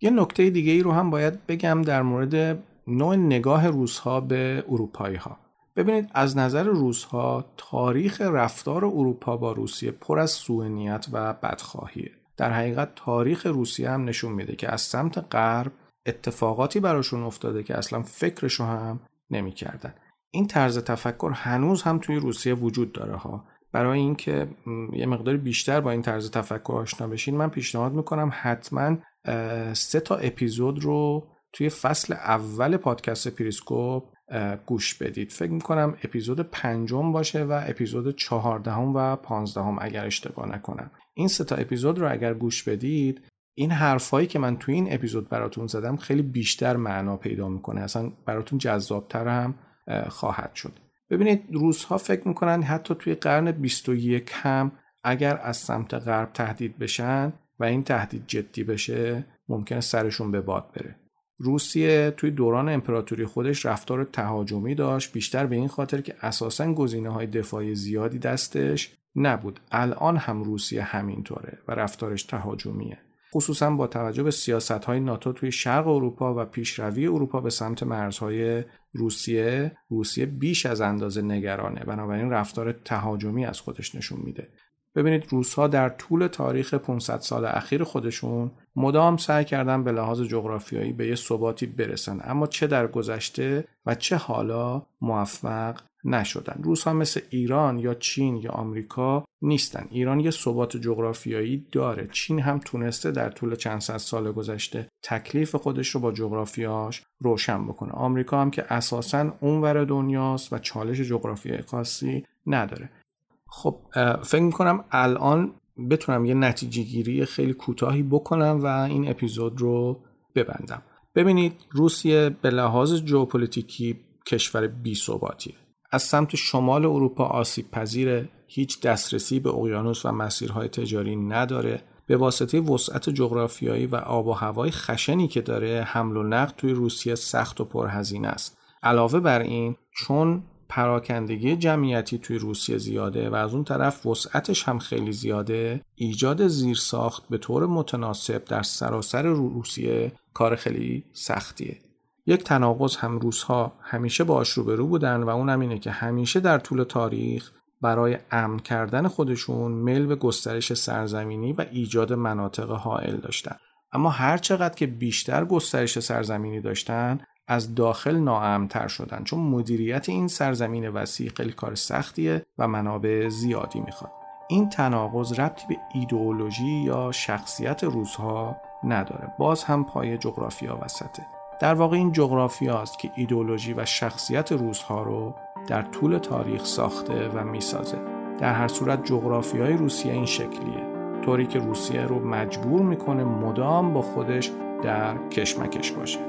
[SPEAKER 1] یه نکته دیگه ای رو هم باید بگم در مورد نوع نگاه روسها به اروپایی ها ببینید از نظر روسها تاریخ رفتار اروپا با روسیه پر از سوء نیت و بدخواهیه. در حقیقت تاریخ روسیه هم نشون میده که از سمت غرب اتفاقاتی براشون افتاده که اصلا فکرشو هم نمی‌کردن. این طرز تفکر هنوز هم توی روسیه وجود داره ها. برای اینکه یه مقدار بیشتر با این طرز تفکر آشنا بشین من پیشنهاد می‌کنم حتما سه تا اپیزود رو توی فصل اول پادکست پریسکوپ گوش بدید. فکر می‌کنم اپیزود پنجم باشه و اپیزود چهاردهم و پانزدهم اگر اشتباه نکنم. این سه تا اپیزود رو اگر گوش بدید این حرفایی که من توی این اپیزود براتون زدم خیلی بیشتر معنا پیدا می‌کنه. اصلا براتون جذابتر هم خواهد شد. ببینید روزها فکر می‌کنن حتی توی قرن 21 هم اگر از سمت غرب تهدید بشن و این تهدید جدی بشه ممکنه سرشون به باد بره. روسیه توی دوران امپراتوری خودش رفتار تهاجمی داشت بیشتر به این خاطر که اساسا گزینه های دفاعی زیادی دستش نبود. الان هم روسیه همینطوره و رفتارش تهاجمیه. خصوصا با توجه به سیاست های ناتو توی شرق اروپا و پیشروی اروپا به سمت مرزهای روسیه روسیه بیش از اندازه نگرانه. بنابراین رفتار تهاجمی از خودش نشون میده. ببینید روسها در طول تاریخ 500 سال اخیر خودشون مدام سعی کردن به لحاظ جغرافیایی به یه ثباتی برسن. اما چه در گذشته و چه حالا موفق نشدن. روس ها مثل ایران یا چین یا آمریکا نیستن. ایران یه ثبات جغرافیایی داره. چین هم تونسته در طول چند صد سال گذشته تکلیف خودش رو با جغرافیاش روشن بکنه. آمریکا هم که اساسا اونور دنیاست و چالش جغرافیایی خاصی نداره. خب فکر می‌کنم الان بتونم یه نتیجه گیری خیلی کوتاهی بکنم و این اپیزود رو ببندم. ببینید روسیه به لحاظ ژئوپلیتیکی کشور بی ثباتیه. از سمت شمال اروپا آسیب پذیر هیچ دسترسی به اقیانوس و مسیرهای تجاری نداره. به واسطه وسعت جغرافیایی و آب و هوای خشنی که داره حمل و نقل توی روسیه سخت و پرهزینه است. علاوه بر این چون پراکندگی جمعیتی توی روسیه زیاده و از اون طرف وسعتش هم خیلی زیاده ایجاد زیرساخت به طور متناسب در سراسر روسیه کار خیلی سختیه. یک تناقض هم روزها همیشه باش روبرو بودن و اونم اینه که همیشه در طول تاریخ برای امن کردن خودشون میل به گسترش سرزمینی و ایجاد مناطق حائل داشتن. اما هر چقدر که بیشتر گسترش سرزمینی داشتن از داخل ناامنتر شدن چون مدیریت این سرزمین وسیع خیلی کار سختیه و منابع زیادی می‌خواد. این تناقض ربطی به ایدئولوژی یا شخصیت روزها نداره. باز هم پای جغرافیا وسطه. در واقع این جغرافیا است که ایدئولوژی و شخصیت روزها رو در طول تاریخ ساخته و می‌سازه. در هر صورت جغرافیای روسیه این شکلیه. طوری که روسیه رو مجبور می‌کنه مدام با خودش در کشمکش باشه.